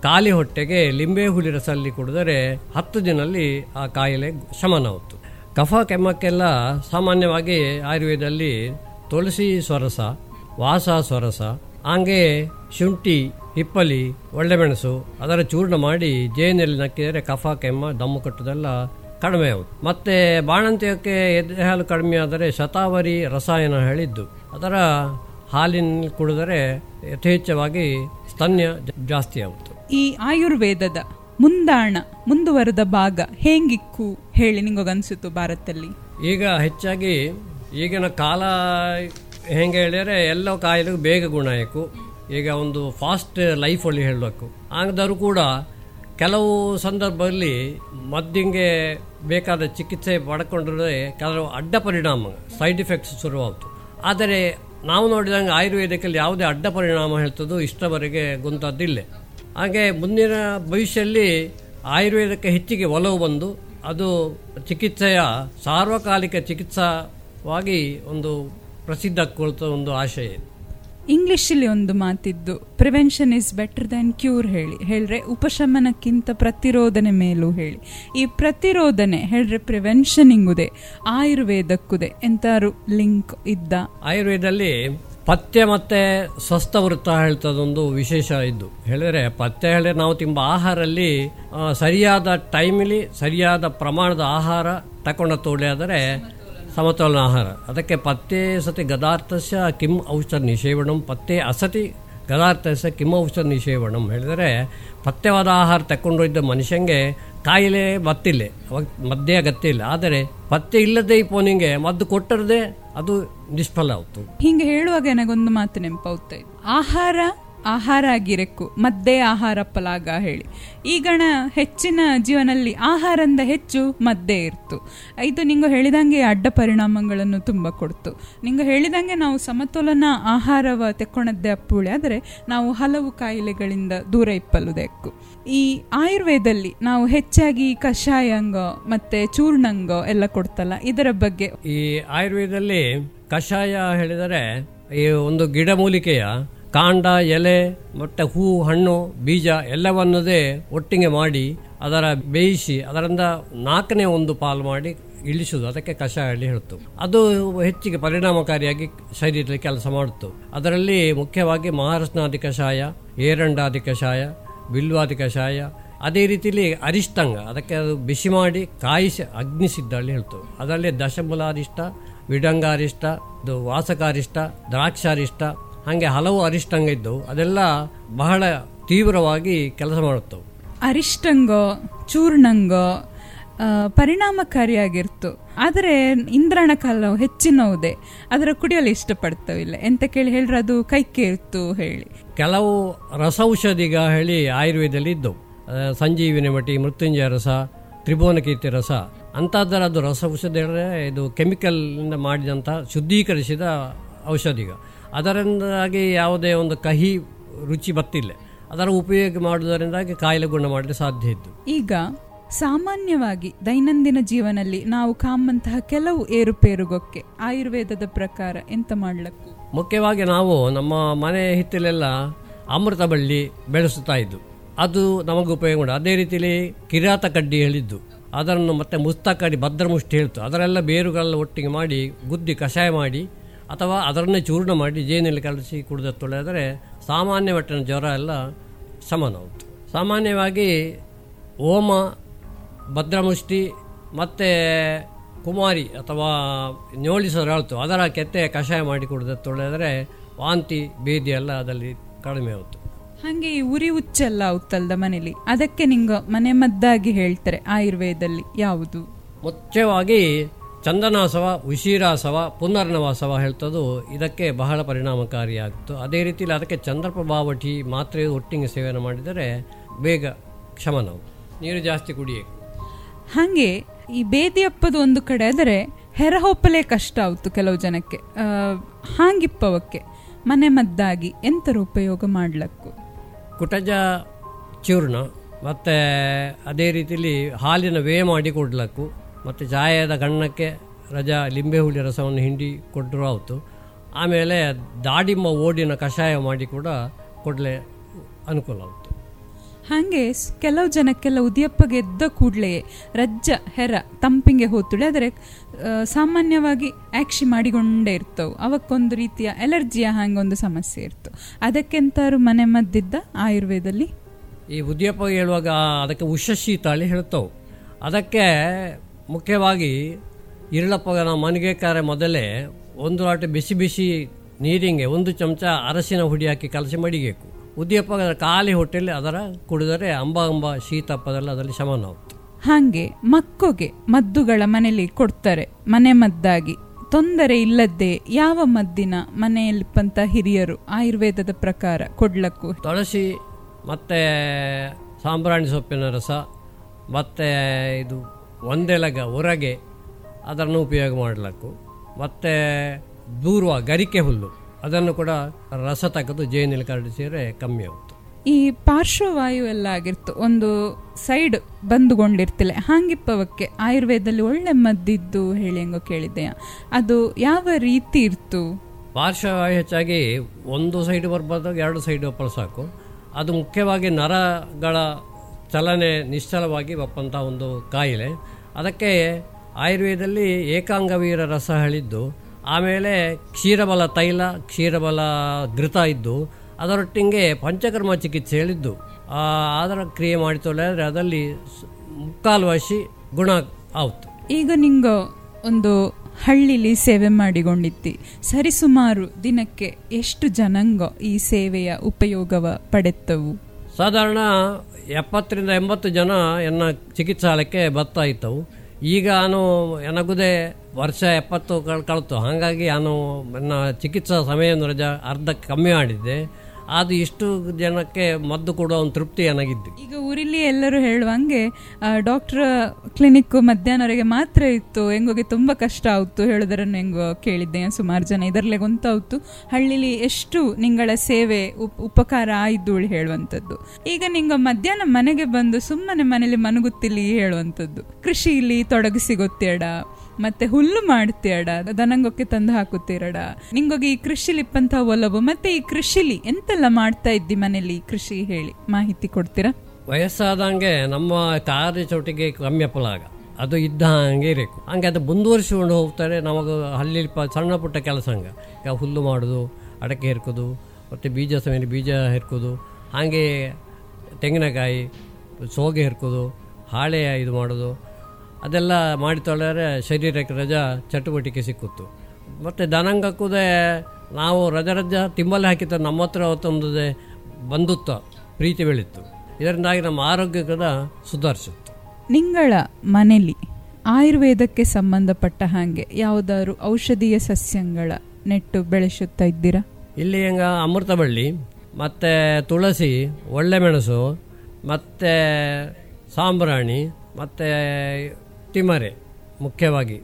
ಖಾಲಿ ಹೊಟ್ಟೆಗೆ ಲಿಂಬೆ ಹುಳಿ ರಸಲ್ಲಿ ಕುಡಿದರೆ ಹತ್ತು ದಿನಲ್ಲಿ ಆ ಕಾಯಿಲೆ ಶಮನವಾಯಿತು ಕಫ, ಕೆಮ್ಮಕ್ಕೆಲ್ಲ ಸಾಮಾನ್ಯವಾಗಿ ಆಯುರ್ವೇದದಲ್ಲಿ ತುಳಸಿ ಸ್ವರಸ, ವಾಸ ಸ್ವರಸ ಹಾಗೆ ಶುಂಠಿ ಹಿಪ್ಪಲಿ ಒಳ್ಳೆಮೆಣಸು ಅದರ ಚೂರ್ಣ ಮಾಡಿ ಜೇನಲ್ಲಿ ನಕ್ಕಿದರೆ ಕಫ ಕೆಮ್ಮ ದಮ್ಮು ಕಟ್ಟುದೆಲ್ಲ ಕಡಿಮೆ ಆಗುತ್ತೆ ಮತ್ತೆ ಬಾಣಂತಿಯಕ್ಕೆ ಎದೆ ಹಾಲು ಕಡಿಮೆ ಆದರೆ ಶತಾವರಿ ರಸಾಯನ ಹೇಳಿದ್ದು. ಅದರ ಹಾಲಿನ ಕುಡಿದರೆ ಯಥೇಚ್ಛವಾಗಿ ಸ್ತನ್ಯ ಜಾಸ್ತಿ ಆಗುತ್ತೆ ಈ ಆಯುರ್ವೇದದ ಮುಂದಾಣ ಮುಂದುವರೆದ ಭಾಗ ಹೇಗಿಕ್ಕು ಹೇಳಿ ನಿಂಗೊಗನ್ಸಿತು ಭಾರತದಲ್ಲಿ? ಈಗ ಹೆಚ್ಚಾಗಿ ಈಗಿನ ಕಾಲ ಹೆಂಗೆ ಹೇಳಿದರೆ ಎಲ್ಲ ಕಾಯಿಲೆಗೂ ಬೇಗ ಗುಣ ಆಯಿತು ಈಗ ಒಂದು ಫಾಸ್ಟ್ ಲೈಫಲ್ಲಿ ಹೇಳಬೇಕು. ಆಗದರೂ ಕೂಡ ಕೆಲವು ಸಂದರ್ಭದಲ್ಲಿ ಮದ್ದಿಂಗೆ ಬೇಕಾದ ಚಿಕಿತ್ಸೆ ಪಡ್ಕೊಂಡ್ರೆ ಕೆಲವು ಅಡ್ಡ ಪರಿಣಾಮ ಸೈಡ್ ಎಫೆಕ್ಟ್ಸ್ ಶುರುವಾಯಿತು ಆದರೆ ನಾವು ನೋಡಿದಂಗೆ ಆಯುರ್ವೇದಕ್ಕಲ್ಲಿ ಯಾವುದೇ ಅಡ್ಡ ಪರಿಣಾಮ ಹೇಳ್ತದೋ ಇಷ್ಟವರೆಗೆ ಗುಂತದ್ದಿಲ್ಲ. ಹಾಗೆ ಮುಂದಿನ ಭವಿಷ್ಯದಲ್ಲಿ ಆಯುರ್ವೇದಕ್ಕೆ ಹೆಚ್ಚಿಗೆ ಒಲವು ಬಂದು ಅದು ಚಿಕಿತ್ಸೆಯ ಸಾರ್ವಕಾಲಿಕ ಚಿಕಿತ್ಸಾವಾಗಿ ಒಂದು ಪ್ರಸಿದ್ಧ ಒಂದು ಆಶಯ ಇದೆ. ಇಂಗ್ಲಿಷಲ್ಲಿ ಒಂದು ಮಾತಿದ್ದು prevention is better than cure ಹೇಳಿ. ಹೇಳ್ರೆ ಉಪಶಮನಕ್ಕಿಂತ ಪ್ರತಿರೋಧನೆ ಮೇಲೂ ಹೇಳಿ. ಈ ಪ್ರತಿರೋಧನೆ ಹೇಳ್ರೆ ಪ್ರಿವೆನ್ಷನ್ ಇಂಗುದೆ ಆಯುರ್ವೇದಕ್ಕುದೆ ಎಂತಾರು ಲಿಂಕ್ ಇದ್ದ. ಆಯುರ್ವೇದದಲ್ಲಿ ಪಥ್ಯ ಮತ್ತೆ ಸ್ವಸ್ಥ ವೃತ್ತ ಹೇಳ್ತದೊಂದು ವಿಶೇಷ ಇದ್ದು. ಹೇಳಿದ್ರೆ ಪಥ್ಯ ಹೇಳಿದ್ರೆ ನಾವು ತಿಂಬ ಆಹಾರಲ್ಲಿ ಸರಿಯಾದ ಟೈಮಲ್ಲಿ ಸರಿಯಾದ ಪ್ರಮಾಣದ ಆಹಾರ ತಕೊಂಡ ತೋಳೆ ಆದರೆ ಸಮತೋಲನ ಆಹಾರ. ಅದಕ್ಕೆ ಪತ್ತೆ ಸತಿ ಗದಾರ್ಥಸ್ಯ ಕಿಮ್ ಔಷಧ ನಿಷೇವಣಂ, ಪತ್ತೆ ಅಸತಿ ಗದಾರ್ಥಸ್ಯ ಕಿಮ್ ಔಷಧ ನಿಷೇವಣಂ ಹೇಳಿದರೆ ಪಥ್ಯವಾದ ಆಹಾರ ತಕೊಂಡೊಯ್ದ ಮನುಷ್ಯಂಗೆ ಕಾಯಿಲೆ ಬತ್ತಿಲ್ಲ ಅವಾಗ ಮದ್ದೇ ಅಗತ್ಯ ಇಲ್ಲ. ಆದರೆ ಪತ್ತೆ ಇಲ್ಲದೆ ಈ ಪೋನಿಗೆ ಮದ್ದು ಕೊಟ್ಟರದೆ ಅದು ನಿಷ್ಫಲ ಆಯ್ತು. ಹಿಂಗೆ ಹೇಳುವಾಗ ನನಗೊಂದು ಮಾತು ನೆನಪಾಗುತ್ತೆ ಆಹಾರ ಆಹಾರ ಆಗಿರಕ್ಕು, ಮದ್ದೇ ಆಹಾರ ಪಲಾಗ ಹೇಳಿ. ಈಗಣ ಹೆಚ್ಚಿನ ಜೀವನಲ್ಲಿ ಆಹಾರಂದ ಹೆಚ್ಚು ಮದ್ದೇ ಇರ್ತು. ಇದು ನಿಂಗೆ ಹೇಳಿದಂಗೆ ಅಡ್ಡ ಪರಿಣಾಮಗಳನ್ನು ತುಂಬ ಕೊಡ್ತು. ನಿಂಗೆ ಹೇಳಿದಂಗೆ ನಾವು ಸಮತೋಲನ ಆಹಾರವ ತೆಕ್ಕೊಳದ್ದೇ ಅಪ್ಪುಳೆ, ಆದರೆ ನಾವು ಹಲವು ಕಾಯಿಲೆಗಳಿಂದ ದೂರ ಇಪ್ಪಲುದೆಕ್ಕು. ಈ ಆಯುರ್ವೇದಲ್ಲಿ ನಾವು ಹೆಚ್ಚಾಗಿ ಕಷಾಯಂಗ ಮತ್ತೆ ಚೂರ್ಣಂಗ ಎಲ್ಲ ಕೊಡ್ತಲ್ಲ, ಇದರ ಬಗ್ಗೆ ಈ ಆಯುರ್ವೇದದಲ್ಲಿ ಕಷಾಯ ಹೇಳಿದರೆ ಈ ಒಂದು ಗಿಡಮೂಲಿಕೆಯ ಕಾಂಡ, ಎಲೆ ಮತ್ತು ಹೂ, ಹಣ್ಣು, ಬೀಜ ಎಲ್ಲವನ್ನದೇ ಒಟ್ಟಿಗೆ ಮಾಡಿ ಅದರ ಬೇಯಿಸಿ ಅದರಿಂದ ನಾಲ್ಕನೇ ಒಂದು ಪಾಲು ಮಾಡಿ ಇಳಿಸುವುದು ಅದಕ್ಕೆ ಕಷಾಯ ಹೇಳಿ ಹೇಳ್ತು ಅದು ಹೆಚ್ಚಿಗೆ ಪರಿಣಾಮಕಾರಿಯಾಗಿ ಶರೀರದಲ್ಲಿ ಕೆಲಸ ಮಾಡುತ್ತು ಅದರಲ್ಲಿ ಮುಖ್ಯವಾಗಿ ಮಹಾರಸ್ನಾದಿ ಕಷಾಯ, ಏರಂಡಾದಿ ಕಷಾಯ, ಬಿಲ್ವಾದಿ ಕಷಾಯ, ಅದೇ ರೀತಿಯಲ್ಲಿ ಅರಿಷ್ಟಂಗ. ಅದಕ್ಕೆ ಅದು ಬಿಸಿ ಮಾಡಿ ಕಾಯಿಸಿ ಅಗ್ನಿಸಿದ್ದಳ್ಳಿ ಹೇಳ್ತು ಅದರಲ್ಲಿ ದಶಮೂಲಾರಿಷ್ಟ, ವಿಡಂಗಾರಿಷ್ಟ ವಾಸಕಾರಿಷ್ಟ, ದ್ರಾಕ್ಷಾರಿಷ್ಟ ಹಾಗೆ ಹಲವು ಅರಿಷ್ಟಂಗ ಇದ್ದವು. ಅದೆಲ್ಲ ಬಹಳ ತೀವ್ರವಾಗಿ ಕೆಲಸ ಮಾಡುತ್ತವು. ಅರಿಷ್ಟಂಗ ಚೂರ್ಣಂಗ ಪರಿಣಾಮಕಾರಿಯಾಗಿರ್ತು. ಆದರೆ ಇಂದ್ರಣ ಕಾಲ ಹೆಚ್ಚಿನವುದೇ. ಅದರ ಕುಡಿಯಲು ಇಷ್ಟಪಡ್ತವಿಲ್ಲ ಎಂತ ಕೇಳಿ ಹೇಳ್ರೆ ಅದು ಕೈ ಇರ್ತು ಹೇಳಿ. ಕೆಲವು ರಸೌಷಧಿಗ ಹೇಳಿ ಆಯುರ್ವೇದದಲ್ಲಿ ಇದ್ದವು. ಸಂಜೀವಿನಿ ಮಟಿ ಮೃತ್ಯುಂಜಯ ರಸ ತ್ರಿಭುವನಕೀರ್ತಿ ರಸ. ಅಂಥದ್ದರ ಅದು ರಸ ಔಷಧಿ ಹೇಳಿದ್ರೆ ಇದು ಕೆಮಿಕಲ್ನಿಂದ ಮಾಡಿದಂಥ ಶುದ್ಧೀಕರಿಸಿದ ಔಷಧಿಗ. ಅದರಿಂದಾಗಿ ಯಾವುದೇ ಒಂದು ಕಹಿ ರುಚಿ ಬತ್ತಿಲ್ಲ ಅದರ ಉಪಯೋಗ ಮಾಡುವುದರಿಂದಾಗಿ ಕಾಯಿಲೆ ಗುಣ ಮಾಡಲು ಸಾಧ್ಯ ಇತ್ತು ಈಗ ಸಾಮಾನ್ಯವಾಗಿ ದೈನಂದಿನ ಜೀವನದಲ್ಲಿ ನಾವು ಕಾಮಂತಹ ಕೆಲವು ಏರುಪೇರುಗೊಕ್ಕೆ ಆಯುರ್ವೇದದ ಪ್ರಕಾರ ಎಂತ ಮಾಡ್ಲಕ್ಕು? ಮುಖ್ಯವಾಗಿ ನಾವು ನಮ್ಮ ಮನೆ ಹಿತ್ತಲೆಲ್ಲ ಅಮೃತ ಬಳ್ಳಿ ಬೆಳೆಸುತ್ತಾ ಇದ್ದು. ಅದು ನಮಗೆ ಉಪಯೋಗ ಅದೇ ರೀತಿಯಲ್ಲಿ ಕಿರಾತ ಕಡ್ಡಿ ಹೇಳಿದ್ದು. ಅದನ್ನು ಮತ್ತೆ ಮುಸ್ತಕಡಿ ಭದ್ರಮುಷ್ಟಿ ಹೇಳ್ತು. ಅದರೆಲ್ಲ ಬೇರುಗಳೆಲ್ಲ ಒಟ್ಟಿಗೆ ಮಾಡಿ ಗುದ್ದಿ ಕಷಾಯ ಮಾಡಿ ಅಥವಾ ಅದರನ್ನೇ ಚೂರ್ಣ ಮಾಡಿ ಜೇನಲ್ಲಿ ಕಲಸಿ ಕುಡಿದ ತೊಳೆದರೆ ಸಾಮಾನ್ಯ ಮಟ್ಟಿನ ಜ್ವರ ಎಲ್ಲ ಶಮನವಾಗುತ್ತೆ ಸಾಮಾನ್ಯವಾಗಿ ಓಮ ಭದ್ರಮುಷ್ಟಿ ಮತ್ತು ಕುಮಾರಿ ಅಥವಾ ನ್ಯೋಳಿಸೋರು ಹೇಳ್ತು ಅದರ ಕೆತ್ತೆ ಕಷಾಯ ಮಾಡಿ ಕುಡಿದ ತೊಳೆದರೆ ವಾಂತಿ ಭೇದಿ ಎಲ್ಲ ಅದರಲ್ಲಿ ಕಡಿಮೆ ಆಗುತ್ತೆ. ಹಾಗೆ ಈ ಉರಿ ಹುಚ್ಚೆಲ್ಲ ಆಗುತ್ತಲ್ದ ಮನೇಲಿ ಅದಕ್ಕೆ ನಿಂಗ ಮನೆ ಮದ್ದಾಗಿ ಹೇಳ್ತಾರೆ ಆಯುರ್ವೇದದಲ್ಲಿ ಯಾವುದು? ಮುಖ್ಯವಾಗಿ ಚಂದನಾಸವ ಉಶಿರಾಸವ ಪುನರ್ನವಾಸವ ಹೇಳ್ತದ್ದು ಇದಕ್ಕೆ ಬಹಳ ಪರಿಣಾಮಕಾರಿಯಾಗಿತ್ತು. ಅದೇ ರೀತಿಯಲ್ಲಿ ಅದಕ್ಕೆ ಚಂದ್ರಪ್ರಭಾವಟಿ ಮಾತ್ರೆ ಒಟ್ಟಿಗೆ ಸೇವನೆ ಮಾಡಿದರೆ ಬೇಗ ಕ್ಷಮನವು. ನೀರು ಜಾಸ್ತಿ ಕುಡಿಯಬೇಕು ಹಾಗೆ ಈ ಬೇದಿ ಹಪ್ಪದು ಒಂದು ಕಡೆ ಆದರೆ ಹೆರಹೊಪ್ಪಲೇ ಕಷ್ಟ ಆಯ್ತು ಕೆಲವು ಜನಕ್ಕೆ. ಹಾಂಗಿಪ್ಪವಕ್ಕೆ ಮನೆ ಮದ್ದಾಗಿ ಎಂತರ ಉಪಯೋಗ ಮಾಡಲಕ್ಕು? ಕುಟಜ ಚೂರ್ಣ ಮತ್ತು ಅದೇ ರೀತಿಯಲ್ಲಿ ಹಾಲಿನ ವೇ ಮಾಡಿ ಕೊಡ್ಲಕ್ಕು. ಮತ್ತು ಚಾಯದ ಗಣ್ಣಕ್ಕೆ ರಜಾ ಲಿಂಬೆ ಹುಳಿ ರಸವನ್ನು ಹಿಂಡಿ ಕೊಟ್ಟರು ಆಯಿತು ಆಮೇಲೆ ದಾಡಿಂಬ ಓಡಿನ ಕಷಾಯ ಮಾಡಿ ಕೂಡ ಕೊಡಲೆ ಅನುಕೂಲ ಆಯಿತು ಹಾಗೆ ಕೆಲವು ಜನಕ್ಕೆಲ್ಲ ಉದಿಯಪ್ಪ ಗೆದ್ದ ಕೂಡಲೇ ರಜ್ಜ ಹೆರ ತಂಪಿಂಗೆ ಹೋತುಳೆ ಆದರೆ ಸಾಮಾನ್ಯವಾಗಿ ಆಕ್ಷಿ ಮಾಡಿಕೊಂಡೇ ಇರ್ತವೆ. ಅವಕ್ಕೊಂದು ರೀತಿಯ ಎಲರ್ಜಿಯ ಹಾಗೆ ಒಂದು ಸಮಸ್ಯೆ ಇರ್ತು. ಅದಕ್ಕೆಂತಾರು ಮನೆ ಮದ್ದಿದ್ದ ಆಯುರ್ವೇದಲ್ಲಿ ಈ ಉದಿಯಪ್ಪ ಹೇಳುವಾಗ ಅದಕ್ಕೆ ಉಷಶೀತಾಳಿ ಹೇಳ್ತವೆ ಅದಕ್ಕೆ ಮುಖ್ಯವಾಗಿ ಇರಳಪ್ಪಗನ ನಾವು ಮನೆಗೆಕಾರೆ ಮೊದಲೇ ಒಂದು ಲಾಟೆ ಬಿಸಿ ಬಿಸಿ ನೀರಿಗೆ ಒಂದು ಚಮಚ ಅರಸಿನ ಹುಡಿ ಹಾಕಿ ಕಲಸಿ ಮಡಿಬೇಕು ಉದ್ಯಪ ಖಾಲಿ ಹೊಟ್ಟೆಯಲ್ಲಿ ಅದರ ಕುಡಿದರೆ ಅಂಬ ಅಂಬ ಶೀತಪ್ಪದಲ್ಲಿ ಅದರಲ್ಲಿ ಶಮನ ಆಗುತ್ತೆ ಹಾಗೆ ಮಕ್ಕೋಗೆ ಮದ್ದುಗಳ ಮನೆಯಲ್ಲಿ ಕೊಡ್ತಾರೆ ಮನೆ ಮದ್ದಾಗಿ. ತೊಂದರೆ ಇಲ್ಲದೆ ಯಾವ ಮದ್ದಿನ ಮನೆಯಲ್ಲಿಪ್ಪಂತ ಹಿರಿಯರು ಆಯುರ್ವೇದದ ಪ್ರಕಾರ ಕೊಡ್ಲಕ್ಕು? ತುಳಸಿ ಮತ್ತೆ ಸಾಂಬ್ರಾಣಿ ಸೊಪ್ಪಿನ ರಸ ಮತ್ತೆ ಇದು ಒಂದೆಲಗ ಹೊರಗೆ ಅದನ್ನು ಉಪಯೋಗ ಮಾಡಲಕ್ಕು ಮತ್ತು ದೂರ್ವ ಗರಿಕೆ ಹುಲ್ಲು ಅದನ್ನು ಕೂಡ ರಸ ತೆಗೆದು ಜೇನಲ್ಲಿ ಕರಡಿಸಿದರೆ ಕಮ್ಮಿ ಆಗುತ್ತೆ. ಈ ಪಾರ್ಶ್ವವಾಯು ಎಲ್ಲ ಆಗಿರ್ತು ಒಂದು ಸೈಡ್ ಬಂದುಗೊಂಡಿರ್ತಿಲ್ಲ. ಹಾಂಗಿಪ್ಪವಕ್ಕೆ ಆಯುರ್ವೇದದಲ್ಲಿ ಒಳ್ಳೆ ಮದ್ದಿದ್ದು ಹೇಳಿ ಹೆಂಗೋ ಕೇಳಿದ್ದೆ. ಅದು ಯಾವ ರೀತಿ ಇರ್ತು? ಪಾರ್ಶ್ವವಾಯು ಹೆಚ್ಚಾಗಿ ಒಂದು ಸೈಡ್ ಬರ್ಬೋದು ಎರಡು ಸೈಡ್ ಒಪ್ಪಲು ಸಾಕು. ಅದು ಮುಖ್ಯವಾಗಿ ನರಗಳ ಚಲನೆ ನಿಶ್ಚಲವಾಗಿ ಒಪ್ಪಂಥ ಒಂದು ಕಾಯಿಲೆ. ಅದಕ್ಕೆ ಆಯುರ್ವೇದದಲ್ಲಿ ಏಕಾಂಗವೀರ ರಸ ಹೇಳಿದ್ದು ಆಮೇಲೆ ಕ್ಷೀರಬಲ ತೈಲ ಕ್ಷೀರಬಲ ಘೃತ ಇದ್ದು ಅದರೊಟ್ಟಿಗೆ ಪಂಚಕರ್ಮ ಚಿಕಿತ್ಸೆ ಹೇಳಿದ್ದು. ಅದರ ಕ್ರಿಯೆ ಮಾಡಿ ತೊಳೆದರೆ ಅದರಲ್ಲಿ ಮುಕ್ಕಾಲು ವಶಿ ಗುಣ ಆಯ್ತು ಈಗ ನಿಂಗ ಒಂದು ಹಳ್ಳಿಲಿ ಸೇವೆ ಮಾಡಿಕೊಂಡಿದ್ದಿ ಸರಿಸುಮಾರು ದಿನಕ್ಕೆ ಎಷ್ಟು ಜನಾಂಗ ಈ ಸೇವೆಯ ಉಪಯೋಗವ ಪಡೆತ್ತವು? ಸಾಧಾರಣ ಎಪ್ಪತ್ತರಿಂದ ಎಂಬತ್ತು ಜನ ಎನ್ನ ಚಿಕಿತ್ಸಾಲಯಕ್ಕೆ ಬರ್ತಾ ಇತ್ತು ಈಗ ನಾನು ಎನಗುದೇ ವರ್ಷ ಎಪ್ಪತ್ತು ಕಳ್, ಕಳಿತು. ಹಾಗಾಗಿ ನಾನು ನನ್ನ ಚಿಕಿತ್ಸಾ ಸಮಯವನ್ನು ರಜಾ ಅರ್ಧ ಕಮ್ಮಿ ಮಾಡಿದ್ದೆ. ಅದು ಇಷ್ಟು ಜನಕ್ಕೆ ಮದ್ದು ಕೊಡೋ ಒಂದು ತೃಪ್ತಿ ಏನಾಗಿದ್ದು? ಈಗ ಊರಿಲಿ ಎಲ್ಲರೂ ಹೇಳುವಂಗೆ ಡಾಕ್ಟರ್ ಕ್ಲಿನಿಕ್ ಮಧ್ಯಾಹ್ನವರೆಗೆ ಮಾತ್ರ ಇತ್ತು. ಹೆಂಗೋಗೆ ತುಂಬ ಕಷ್ಟ ಆಯ್ತು ಹೇಳೋದರನ್ನು ಹೆಂಗೋ ಕೇಳಿದ್ದೆ ಸುಮಾರು ಜನ. ಇದರಲ್ಲೇ ಗೊಂತಾವ್ತು. ಹಳ್ಳಿಲಿ ಎಷ್ಟು ನಿಂಗಳ ಸೇವೆ, ಉಪ್, ಉಪಕಾರ ಆಯ್ದು ಹೇಳುವಂಥದ್ದು. ಈಗ ನಿಂಗ ಮಧ್ಯಾಹ್ನ ಮನೆಗೆ ಬಂದು ಸುಮ್ಮನೆ ಮನೇಲಿ ಮನಗುತ್ತಿಲ್ಲಿ ಹೇಳುವಂಥದ್ದು. ಕೃಷಿಲಿ ತೊಡಗಿಸಿ ಗೊತ್ತೇಡ. ಮತ್ತೆ ಹುಲ್ಲು ಮಾಡ್ತೀಯಡ ದನಂಗೊಕ್ಕೆ ತಂದು ಹಾಕುತ್ತೀರಡ ನಿಂಗೋಗಿ ಈ ಕೃಷಿಲಿ ಇಪ್ಪಂತ ಒಲವು, ಮತ್ತೆ ಈ ಕೃಷಿಲಿ ಎಂತೆಲ್ಲ ಮಾಡ್ತಾ ಇದ್ದಿ ಮನೇಲಿ? ಕೃಷಿ ಹೇಳಿ, ಮಾಹಿತಿ ಕೊಡ್ತೀರಾ? ವಯಸ್ಸಾದಂಗೆ ನಮ್ಮ ಕಾರ್ಯ ಚೌಟಿಗೆ ಕಮ್ಮಿ ಅಪ್ಪಲಾಗ ಅದು ಇದ್ದ ಹಾಗೆ ಇರಬೇಕು. ಹಂಗೆ ಅದು ಮುಂದುವರಿಸಿಕೊಂಡು ಹೋಗ್ತಾರೆ ನಮಗೆ ಅಲ್ಲಿ ಸಣ್ಣ ಪುಟ್ಟ ಕೆಲಸ ಹಂಗೆ. ಈಗ ಹುಲ್ಲು ಮಾಡೋದು, ಅಡಕೆ ಹೆರ್ಕೋದು, ಮತ್ತು ಬೀಜ ಸಮಯ ಬೀಜ ಹೆರ್ಕೋದು, ಹಾಗೆ ತೆಂಗಿನಕಾಯಿ, ಸೋಗೆ ಹೆರ್ಕೋದು, ಹಾಳೆ ಇದು ಮಾಡೋದು. ಅದೆಲ್ಲ ಮಾಡಿ ತೊಳೆದರೆ ಶರೀರಕ್ಕೆ ರಜಾ ಚಟುವಟಿಕೆ ಸಿಕ್ಕುತ್ತು. ಮತ್ತು ದನಂಗಕ್ಕೂದೇ ನಾವು ರಜ ರಜ ತಿಂಬಲ್ಲಿ ಹಾಕಿದ ನಮ್ಮ ಹತ್ರ ಅವತ್ತೊಂದು ಬಂಧುತ್ವ ಪ್ರೀತಿ ಬೆಳೀತು ಇದರಿಂದಾಗಿ ನಮ್ಮ ಆರೋಗ್ಯ ಕೂಡ ಸುಧಾರಿಸುತ್ತೆ. ನಿಂಗಳ ಮನೆಯಲ್ಲಿ ಆಯುರ್ವೇದಕ್ಕೆ ಸಂಬಂಧಪಟ್ಟ ಹಾಗೆ ಯಾವುದಾದ್ರು ಔಷಧೀಯ ಸಸ್ಯಗಳ ನೆಟ್ಟು ಬೆಳೆಸುತ್ತಾ ಇದ್ದೀರಾ? ಇಲ್ಲಿ ಹೆಂಗ ಅಮೃತ ಬಳ್ಳಿ ಮತ್ತು ತುಳಸಿ ಒಳ್ಳೆ ಮೆಣಸು ಮತ್ತು ಸಾಂಬ್ರಾಣಿ ಮತ್ತು ತಿಮರೆ ಮುಖ್ಯವಾಗಿ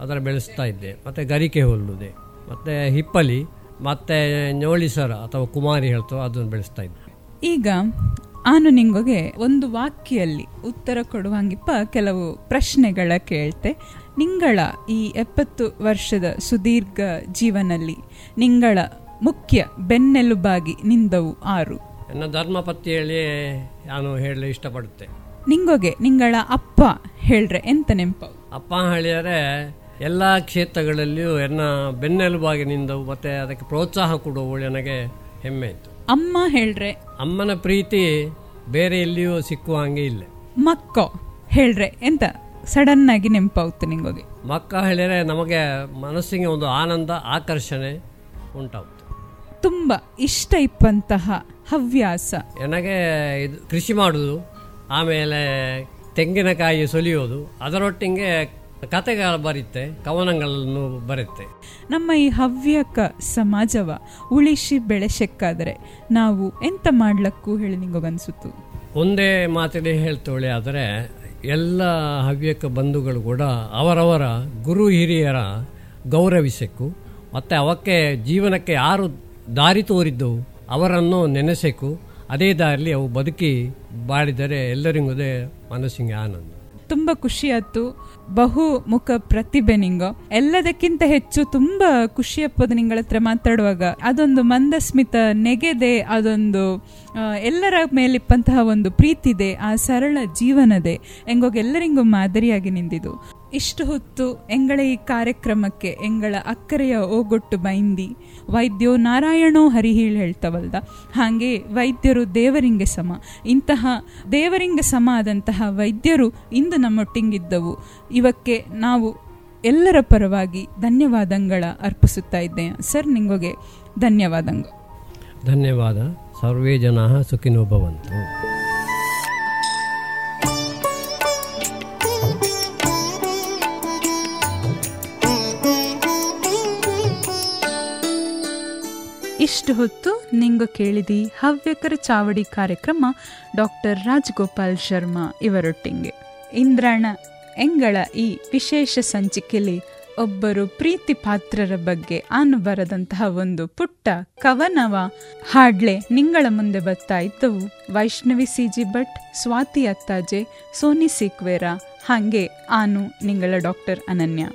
ಅದರ ಬೆಳೆಸ್ತಾ ಇದ್ದೆ. ಮತ್ತು ಗರಿಕೆ ಹುಲ್ಲುದೆ ಮತ್ತು ಹಿಪ್ಪಲಿ ಮತ್ತು ನೋಳಿಸರ ಅಥವಾ ಕುಮಾರಿ ಹೇಳ್ತೋ ಅದನ್ನು ಬೆಳೆಸ್ತಾ ಇದ್ದೆ. ಈಗ ನಾನು ನಿಂಗೊಗೆ ಒಂದು ವಾಕ್ಯಲ್ಲಿ ಉತ್ತರ ಕೊಡುವಂಗಿಪ್ಪ ಕೆಲವು ಪ್ರಶ್ನೆಗಳ ಕೇಳ್ತೆ. ನಿಂಗಳ ಈ ಎಪ್ಪತ್ತು ವರ್ಷದ ಸುದೀರ್ಘ ಜೀವನಲ್ಲಿ ನಿಂಗಳ ಮುಖ್ಯ ಬೆನ್ನೆಲುಬಾಗಿ ನಿಂದವು ಆರು? ನನ್ನ ಧರ್ಮಪತ್ತಿ ಹೇಳಿ ನಾನು ಹೇಳಲು ಇಷ್ಟಪಡುತ್ತೆ ನಿಂಗೊಗೆ ನಿಂಗಳ ಅಪ್ಪ ಹೇಳ್ರೆ ಎಂತ ನೆನಪು ಅಪ್ಪ ಹೇಳಿದರೆ ಎಲ್ಲ ಕ್ಷೇತ್ರಗಳಲ್ಲಿಯೂ ಎನ್ನ ಬೆನ್ನೆಲುಬಾಗಿ ನಿಂದು ಮತ್ತೆ ಅದಕ್ಕೆ ಪ್ರೋತ್ಸಾಹ ಕೊಡುವಳು ನನಗೆ ಹೆಮ್ಮೆ ಇತ್ತು ಅಮ್ಮ ಹೇಳ್ರೆ? ಅಮ್ಮನ ಪ್ರೀತಿ ಬೇರೆ ಎಲ್ಲಿಯೂ ಸಿಕ್ಕುವ ಹಂಗೆ ಇಲ್ಲ. ಮಕ್ಕ ಹೇಳ್ರೆ ಎಂತ? ಸಡನ್ ಆಗಿ ನೆನಪಾಗುತ್ತೆ ನಿಂಗೊಗೆ. ಮಕ್ಕ ಹೇಳಿದರೆ ನಮಗೆ ಮನಸ್ಸಿಗೆ ಒಂದು ಆನಂದ ಆಕರ್ಷಣೆ ಉಂಟಾಗುತ್ತೆ ತುಂಬ ಇಷ್ಟ ಇಪ್ಪಂತಹ ಹವ್ಯಾಸ. ನನಗೆ ಇದು ಕೃಷಿ ಮಾಡುವುದು ಆಮೇಲೆ ತೆಂಗಿನಕಾಯಿ ಸುಲಿಯೋದು ಅದರೊಟ್ಟಿಗೆ ಕತೆಗಳು ಬರುತ್ತೆ ಕವನಗಳನ್ನು ಬರುತ್ತೆ. ನಮ್ಮ ಈ ಹವ್ಯಕ ಸಮಾಜವ ಉಳಿಸಿ ಬೆಳೆಸಕ್ಕಾದರೆ ನಾವು ಎಂತ ಮಾಡ್ಲಕ್ಕೂ ಹೇಳಿ ನಿಂಗೊಗನ್ಸುತ್ತು ಒಂದೇ ಮಾತಿಗೆ ಹೇಳ್ತೋಳೆ ಆದರೆ ಎಲ್ಲ ಹವ್ಯಕ ಬಂಧುಗಳು ಕೂಡ ಅವರವರ ಗುರು ಹಿರಿಯರ ಗೌರವಿಸಬೇಕು ಮತ್ತು ಅವಕ್ಕೆ ಜೀವನಕ್ಕೆ ಯಾರು ದಾರಿ ತೋರಿದ್ದು ಅವರನ್ನು ನೆನೆಸಬೇಕು ಅದೇ ದಾರಿಲಿ ಅವು ಬದುಕಿ ಬಾಳಿದರೆ ಎಲ್ಲರಿಗೂ ಅದೇ ಮನಸ್ಸಿಗೆ ಆನಂದ. ತುಂಬ ಖುಷಿಯಾಯ್ತು. ಬಹು ಮುಖ ಪ್ರತಿಭೆ ನಿಂಗ. ಎಲ್ಲದಕ್ಕಿಂತ ಹೆಚ್ಚು ತುಂಬ ಖುಷಿಯಪ್ಪದು ನಿಂಗಳ ಹತ್ರ ಮಾತಾಡುವಾಗ. ಅದೊಂದು ಮಂದಸ್ಮಿತ ನೆಗೆದೆ, ಅದೊಂದು ಎಲ್ಲರ ಮೇಲಿಪ್ಪಂತಹ ಒಂದು ಪ್ರೀತಿದೆ. ಆ ಸರಳ ಜೀವನದೆ. ಎಂಗೋಗ ಎಲ್ಲರಿಗೂ ಮಾದರಿಯಾಗಿ ನಿಂದಿದು. ಇಷ್ಟು ಹೊತ್ತು ಎಂಗಳ ಈ ಕಾರ್ಯಕ್ರಮಕ್ಕೆ ಎಂಗಳ ಅಕ್ಕರೆಯ ಓಗೊಟ್ಟು ಬೈಂದಿ, ವೈದ್ಯೋ ನಾರಾಯಣೋ ಹರಿಹೀಳ್ ಹೇಳ್ತವಲ್ದ? ಹಾಗೆ ವೈದ್ಯರು ದೇವರಿಂಗೆ ಸಮ. ಇಂತಹ ದೇವರಿಂಗೆ ಸಮ ಆದಂತಹ ವೈದ್ಯರು ಇಂದು ನಮ್ಮೊಟ್ಟಿಂಗಿದ್ದವು. ಇವಕ್ಕೆ ನಾವು ಎಲ್ಲರ ಪರವಾಗಿ ಧನ್ಯವಾದಗಳ ಅರ್ಪಿಸುತ್ತಾ ಇದ್ದೇನೆ. ಸರ್, ನಿಂಗೊಗೆ ಧನ್ಯವಾದಂಗ ಧನ್ಯವಾದ. ಸರ್ವೇ ಜನಾ ಸುಖಿನೋ ಭವಂತು. ಇಷ್ಟು ಹೊತ್ತು ನಿಂಗು ಕೇಳಿದಿ ಹವ್ಯಕರ ಚಾವಡಿ ಕಾರ್ಯಕ್ರಮ ಡಾಕ್ಟರ್ ರಾಜ್ಗೋಪಾಲ್ ಶರ್ಮಾ ಇವರೊಟ್ಟಿಗೆ. ಇಂದ್ರಾಣ ಎಂಗಳ ಈ ವಿಶೇಷ ಸಂಚಿಕೆಯಲ್ಲಿ ಒಬ್ಬರು ಪ್ರೀತಿ ಪಾತ್ರರ ಬಗ್ಗೆ ಆನು ಬರದಂತಹ ಒಂದು ಪುಟ್ಟ ಕವನವ ಹಾಡ್ಲೆ ನಿಂಗಳ ಮುಂದೆ ಬರ್ತಾ ಇದ್ದವು. ವೈಷ್ಣವಿ ಸಿ ಜಿ ಭಟ್, ಸ್ವಾತಿ ಅತ್ತಾಜೆ, ಸೋನಿ ಸಿಕ್ವೇರ, ಹಾಗೆ ಆನು ನಿಂಗಳ ಡಾಕ್ಟರ್ ಅನನ್ಯ.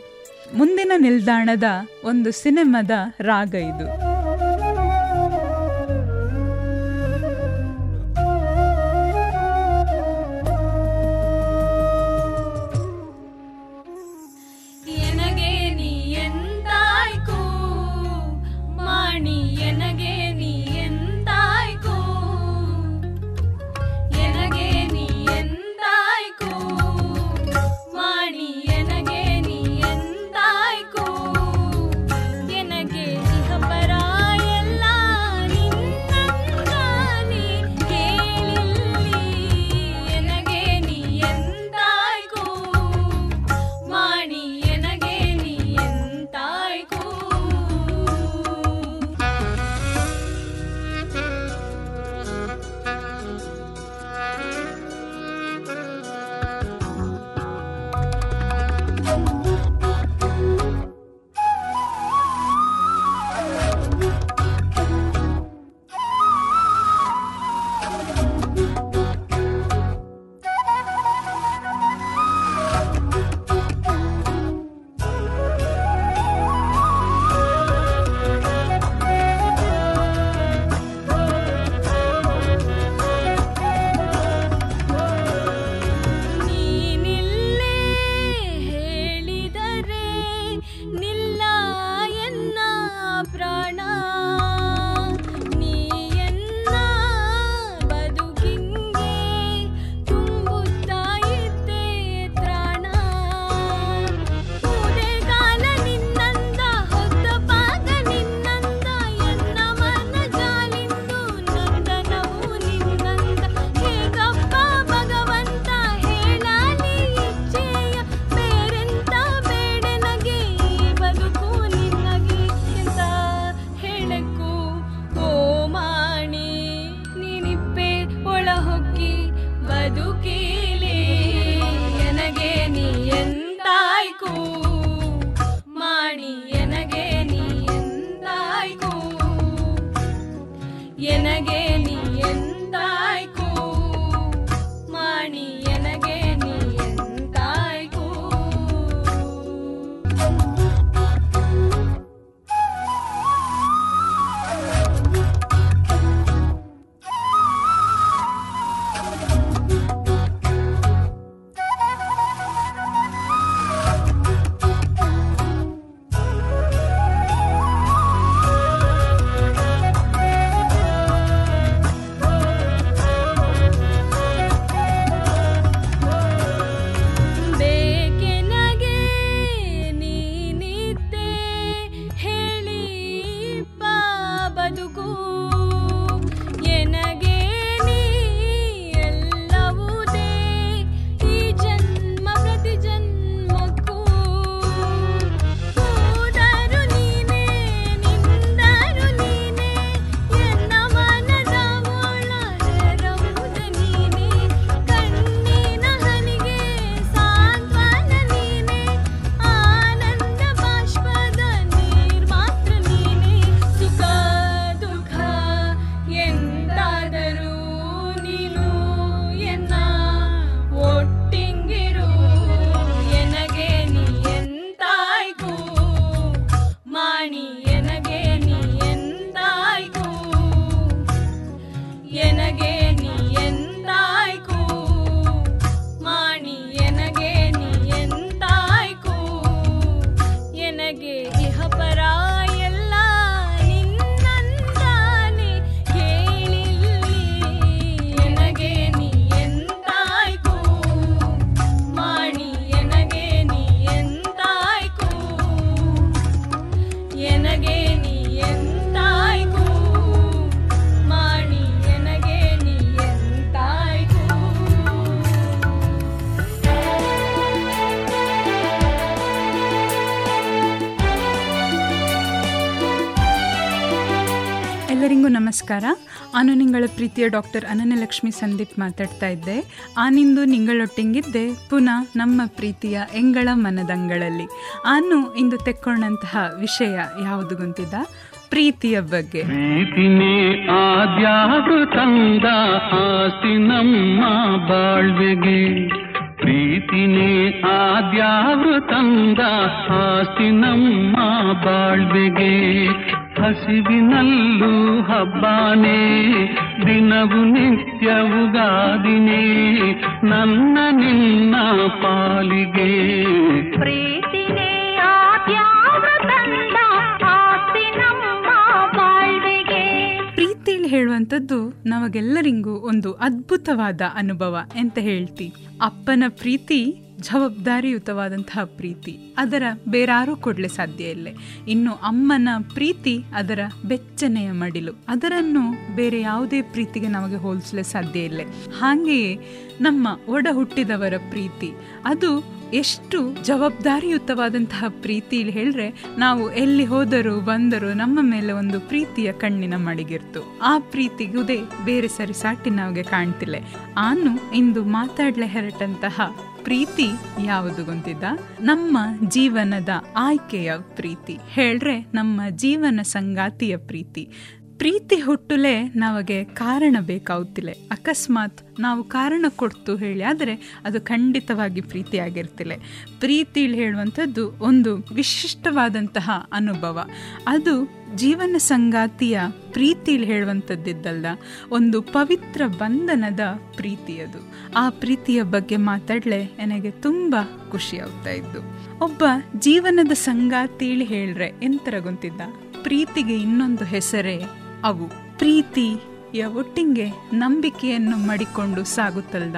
ಮುಂದಿನ ನಿಲ್ದಾಣದ ಒಂದು ಸಿನಿಮಾದ ರಾಗ ಇದು. ನಮಸ್ಕಾರ. ನಾನು ನಿಂಗಳ ಪ್ರೀತಿಯ ಡಾಕ್ಟರ್ ಅನನ್ಯಲಕ್ಷ್ಮಿ ಸಂದೀಪ್ ಮಾತಾಡ್ತಾ ಇದ್ದೆ. ಆನಿಂದು ನಿಂಗಳೊಟ್ಟಿಂಗಿದ್ದೆ. ಪುನಃ ನಮ್ಮ ಪ್ರೀತಿಯ ಎಂಗಳ ಮನದಂಗಳಲ್ಲಿ. ಆನು ಇಂದು ತೆಕ್ಕೊಂಡಂತಹ ವಿಷಯ ಯಾವುದು ಗೊಂತಿದ್ದ ಪ್ರೀತಿಯ ಬಗ್ಗೆ. ಆದ್ಯಾರು ತಂದ ಬಾಳ್ವೆಗೆ. ಪ್ರೀತಿನೇ ಆದ್ಯಾವೃತಂದ ಆಸ್ತಿ ನಮ್ಮ ಬಾಳ್ವೆಗೆ. ಹಸಿವಿನಲ್ಲೂ ಹಬ್ಬಾನೇ ದಿನವು ನಿತ್ಯವುಗಾದಿನೇ ನನ್ನ ನಿನ್ನ ಪಾಲಿಗೆ. ಪ್ರೀತಿನೇ ಆದ್ಯಾವ ಪ್ರೀತಿಲಿ ಹೇಳುವಂಥದ್ದು ನಮಗೆಲ್ಲರಿಗೂ ಒಂದು ಅದ್ಭುತವಾದ ಅನುಭವ ಅಂತ ಹೇಳ್ತಿ. ಅಪ್ಪನ ಪ್ರೀತಿ ಜವಾಬ್ದಾರಿಯುತವಾದಂತಹ ಪ್ರೀತಿ. ಅದರ ಬೇರಾರೂ ಕೊಡಲೆ ಸಾಧ್ಯ ಇಲ್ಲ. ಇನ್ನು ಅಮ್ಮನ ಪ್ರೀತಿ ಅದರ ಬೆಚ್ಚನೆಯ ಮಡಿಲು. ಅದರನ್ನು ಬೇರೆ ಯಾವುದೇ ಪ್ರೀತಿಗೆ ನಮಗೆ ಹೋಲಿಸಲು ಸಾಧ್ಯ ಇಲ್ಲ. ಹಾಗೆಯೇ ನಮ್ಮ ಒಡ ಹುಟ್ಟಿದವರ ಪ್ರೀತಿ. ಅದು ಎಷ್ಟು ಜವಾಬ್ದಾರಿಯುತವಾದಂತಹ ಪ್ರೀತಿ ಹೇಳಿದ್ರೆ, ನಾವು ಎಲ್ಲಿ ಹೋದರೂ ಬಂದರೂ ನಮ್ಮ ಮೇಲೆ ಒಂದು ಪ್ರೀತಿಯ ಕಣ್ಣಿನ ಮಡಿಗಿರ್ತು. ಆ ಪ್ರೀತಿಗುದೇ ಬೇರೆ ಸರಿ ಸಾಟಿ ನಮಗೆ ಕಾಣ್ತಿಲ್ಲ. ಆನು ಇಂದು ಮಾತಾಡ್ಲೆ ಹೆರಟಂತಹ ಪ್ರೀತಿ ಯಾವುದು ಗೊತ್ತಿದ್ದ ನಮ್ಮ ಜೀವನದ ಆಯ್ಕೆಯ ಪ್ರೀತಿ. ಹೇಳ್ರೆ, ನಮ್ಮ ಜೀವನ ಸಂಗಾತಿಯ ಪ್ರೀತಿ. ಪ್ರೀತಿ ಹುಟ್ಟುಲೆ ನಮಗೆ ಕಾರಣ ಬೇಕಾಗುತ್ತಿಲ್ಲ. ಅಕಸ್ಮಾತ್ ನಾವು ಕಾರಣ ಕೊಡ್ತು ಹೇಳಿ, ಆದರೆ ಅದು ಖಂಡಿತವಾಗಿ ಪ್ರೀತಿ ಆಗಿರ್ತಿಲ್ಲ ಪ್ರೀತಿಲಿ ಹೇಳುವಂಥದ್ದು ಒಂದು ವಿಶಿಷ್ಟವಾದಂತಹ ಅನುಭವ. ಅದು ಜೀವನ ಸಂಗಾತಿಯ ಪ್ರೀತಿಲಿ ಹೇಳುವಂಥದ್ದಿದ್ದಲ್ಲ ಒಂದು ಪವಿತ್ರ ಬಂಧನದ ಪ್ರೀತಿ ಅದು. ಆ ಪ್ರೀತಿಯ ಬಗ್ಗೆ ಮಾತಾಡಲೆ ನನಗೆ ತುಂಬ ಖುಷಿ ಆಗ್ತಾ ಇದ್ದು. ಒಬ್ಬ ಜೀವನದ ಸಂಗಾತಿಲಿ ಹೇಳ್ರೆ ಎಂತರ ಗೊತ್ತಿದ್ದ ಪ್ರೀತಿಗೆ ಇನ್ನೊಂದು ಹೆಸರೇ ಅವು ಪ್ರೀತಿಯ ಒಟ್ಟಿಗೆ ನಂಬಿಕೆಯನ್ನು ಮಡಿಕೊಂಡು ಸಾಗುತ್ತಲ್ದ.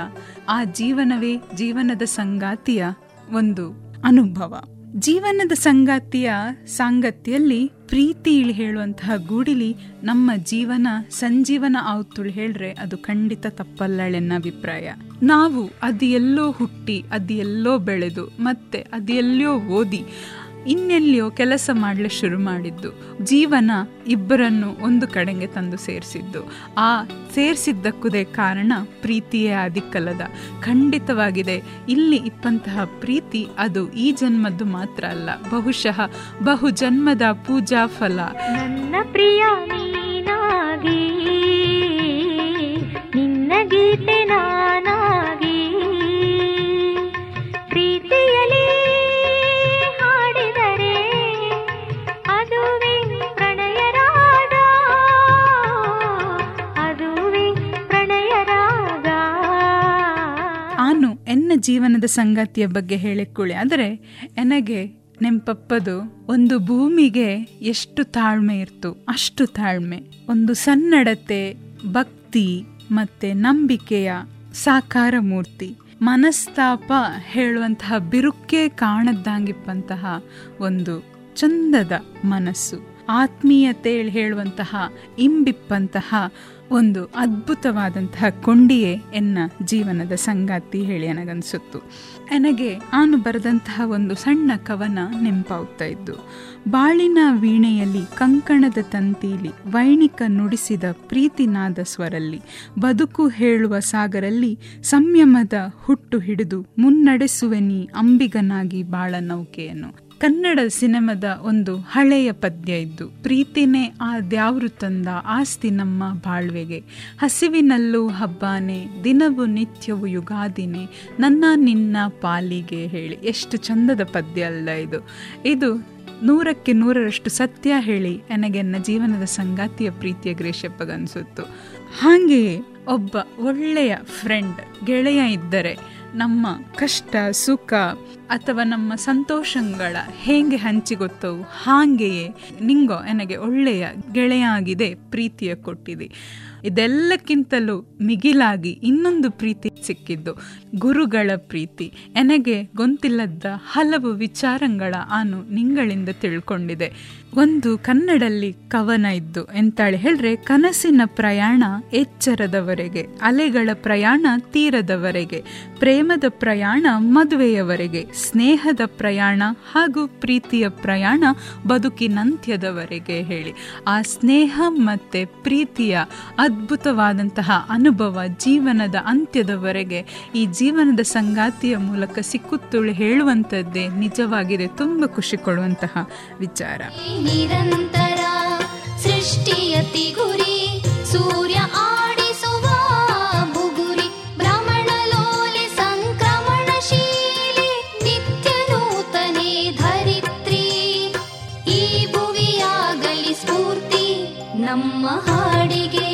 ಆ ಜೀವನವೇ ಜೀವನದ ಸಂಗಾತಿಯ ಒಂದು ಅನುಭವ. ಜೀವನದ ಸಂಗಾತಿಯ ಸಾಂಗತ್ಯಲ್ಲಿ ಪ್ರೀತಿ ಇಳಿ ಹೇಳುವಂತಹ ಗೂಡಿಲಿ ನಮ್ಮ ಜೀವನ ಸಂಜೀವನ ಆವತ್ತುಳು ಹೇಳ್ರೆ ಅದು ಖಂಡಿತ ತಪ್ಪಲ್ಲಳೆನ್ನ ಅಭಿಪ್ರಾಯ. ನಾವು ಅದು ಎಲ್ಲೋ ಹುಟ್ಟಿ ಅದು ಎಲ್ಲೋ ಬೆಳೆದು, ಮತ್ತೆ ಅದು ಎಲ್ಲೋ ಓದಿ ಇನ್ನೆಲ್ಲಿಯೋ ಕೆಲಸ ಮಾಡಲು ಶುರು ಮಾಡಿದ್ದು. ಜೀವನ ಇಬ್ಬರನ್ನು ಒಂದು ಕಡೆಗೆ ತಂದು ಸೇರಿಸಿದ್ದು. ಆ ಸೇರಿಸಿದ್ದಕ್ಕುದೇ ಕಾರಣ ಪ್ರೀತಿಯೇ ಆದಿಕ್ಕಲ್ಲದ ಖಂಡಿತವಾಗಿದೆ, ಇಲ್ಲಿ ಇಪ್ಪಂತಹ ಪ್ರೀತಿ ಅದು ಈ ಜನ್ಮದ್ದು ಮಾತ್ರ ಅಲ್ಲ. ಬಹುಶಃ ಬಹು ಜನ್ಮದ ಪೂಜಾ ಫಲ. ನನ್ನ ಪ್ರಿಯ ನಿನ್ನ ಗೀತೆ ಜೀವನದ ಸಂಗಾತಿಯ ಬಗ್ಗೆ ಹೇಳಿಕೊಳ್ಳಿ. ಆದರೆ ನನಗೆ ನೆಂಪಪ್ಪದು ಒಂದು ಭೂಮಿಗೆ ಎಷ್ಟು ತಾಳ್ಮೆ ಇರ್ತು. ಅಷ್ಟು ತಾಳ್ಮೆ. ಒಂದು ಸನ್ನಡತೆ, ಭಕ್ತಿ ಮತ್ತೆ ನಂಬಿಕೆಯ ಸಾಕಾರ ಮೂರ್ತಿ. ಮನಸ್ತಾಪ ಹೇಳುವಂತಹ ಬಿರುಕೆ ಕಾಣದ್ದಾಗಿಪ್ಪಂತಹ ಒಂದು ಚಂದದ ಮನಸ್ಸು. ಆತ್ಮೀಯತೆ ಹೇಳುವಂತಹ ಇಂಬಿಪ್ಪಂತಹ ಒಂದು ಅದ್ಭುತವಾದಂತಹ ಕೊಂಡಿಯೇ ಎನ್ನ ಜೀವನದ ಸಂಗಾತಿ ಹೇಳಿ ನನಗನ್ಸುತ್ತು ನನಗೆ ನಾನು ಬರೆದಂತಹ ಒಂದು ಸಣ್ಣ ಕವನ ನೆಂಪಾಗ್ತಾ ಇದ್ದು, ಬಾಳಿನ ವೀಣೆಯಲ್ಲಿ ಕಂಕಣದ ತಂತಿಲಿ ವೈಣಿಕ ನುಡಿಸಿದ ಪ್ರೀತಿನಾದ ಸ್ವರಲ್ಲಿ, ಬದುಕು ಹೇಳುವ ಸಾಗರಲ್ಲಿ ಸಂಯಮದ ಹುಟ್ಟು ಹಿಡಿದು ಮುನ್ನಡೆಸುವೆನಿ ಅಂಬಿಗನಾಗಿ ಬಾಳ ನೌಕೆಯನ್ನು ಕನ್ನಡ ಸಿನಿಮಾದ ಒಂದು ಹಳೆಯ ಪದ್ಯ ಇದ್ದು, ಪ್ರೀತಿನೇ ಆ ದ್ಯಾವ್ರು ತಂದ ಆಸ್ತಿ ನಮ್ಮ ಬಾಳ್ವೆಗೆ. ಹಸಿವಿನಲ್ಲೂ ಹಬ್ಬಾನೆ, ದಿನವು ನಿತ್ಯವು ಯುಗಾದಿನೇ, ನನ್ನ ನಿನ್ನ ಪಾಲಿಗೆ ಹೇಳಿ. ಎಷ್ಟು ಚಂದದ ಪದ್ಯ ಅಲ್ಲ ಇದು. ಇದು ನೂರಕ್ಕೆ ನೂರರಷ್ಟು ಸತ್ಯ ಹೇಳಿ ನನಗೆ ನನ್ನ ಜೀವನದ ಸಂಗಾತಿಯ ಪ್ರೀತಿಯ ಗ್ರೇಷಪ್ಪಗನ್ಸುತ್ತು. ಹಾಗೆಯೇ ಒಬ್ಬ ಒಳ್ಳೆಯ ಫ್ರೆಂಡ್ ಗೆಳೆಯ ಇದ್ದರೆ ನಮ್ಮ ಕಷ್ಟ, ಸುಖ ಅಥವಾ ನಮ್ಮ ಸಂತೋಷಗಳ ಹೇಗೆ ಹಂಚಿಗೊತ್ತವು? ಹಾಗೆಯೇ ನಿಂಗೋ ನನಗೆ ಒಳ್ಳೆಯ ಗೆಳೆಯಾಗಿದೆ, ಪ್ರೀತಿಯ ಕೊಟ್ಟಿದೆ. ಇದೆಲ್ಲಕ್ಕಿಂತಲೂ ಮಿಗಿಲಾಗಿ ಇನ್ನೊಂದು ಪ್ರೀತಿ ಸಿಕ್ಕಿದ್ದು, ಗುರುಗಳ ಪ್ರೀತಿ. ನನಗೆ ಗೊಂತಿಲ್ಲದ ಹಲವು ವಿಚಾರಗಳ ಆನು ನಿಂಗಳಿಂದ ತಿಳ್ಕೊಂಡಿದೆ. ಒಂದು ಕನ್ನಡಲ್ಲಿ ಕವನ ಇದ್ದು ಎಂತಾಳೆ ಹೇಳ್ರೆ, ಕನಸಿನ ಪ್ರಯಾಣ ಎಚ್ಚರದವರೆಗೆ, ಅಲೆಗಳ ಪ್ರಯಾಣ ತೀರದವರೆಗೆ, ಪ್ರೇಮದ ಪ್ರಯಾಣ ಮದುವೆಯವರೆಗೆ, ಸ್ನೇಹದ ಪ್ರಯಾಣ ಹಾಗೂ ಪ್ರೀತಿಯ ಪ್ರಯಾಣ ಬದುಕಿನಂತ್ಯದವರೆಗೆ ಹೇಳಿ. ಆ ಸ್ನೇಹ ಮತ್ತೆ ಪ್ರೀತಿಯ ಅದ್ಭುತವಾದಂತಹ ಅನುಭವ ಜೀವನದ ಅಂತ್ಯದವರೆಗೆ ಈ ಜೀವನದ ಸಂಗಾತಿಯ ಮೂಲಕ ಸಿಕ್ಕುತ್ತುಳು ಹೇಳುವಂಥದ್ದೇ ನಿಜವಾಗಿದೆ. ತುಂಬ ಖುಷಿ ಕೊಡುವಂತಹ ವಿಚಾರ. ನಿರಂತರ ಸೃಷ್ಟಿಯತಿ ಗುರಿ ಸೂರ್ಯ ಆಡಿಸುವ ಬುಗುರಿ ಭ್ರಮಣಲೋಲೆ ಸಂಕ್ರಮಣಶೀಲಿ, ನಿತ್ಯ ನೂತನೆ ಧರಿತ್ರಿ. ಈ ಭುವಿಯಾಗಲಿ ಸ್ಫೂರ್ತಿ ನಮ್ಮ ಹಾಡಿಗೆ.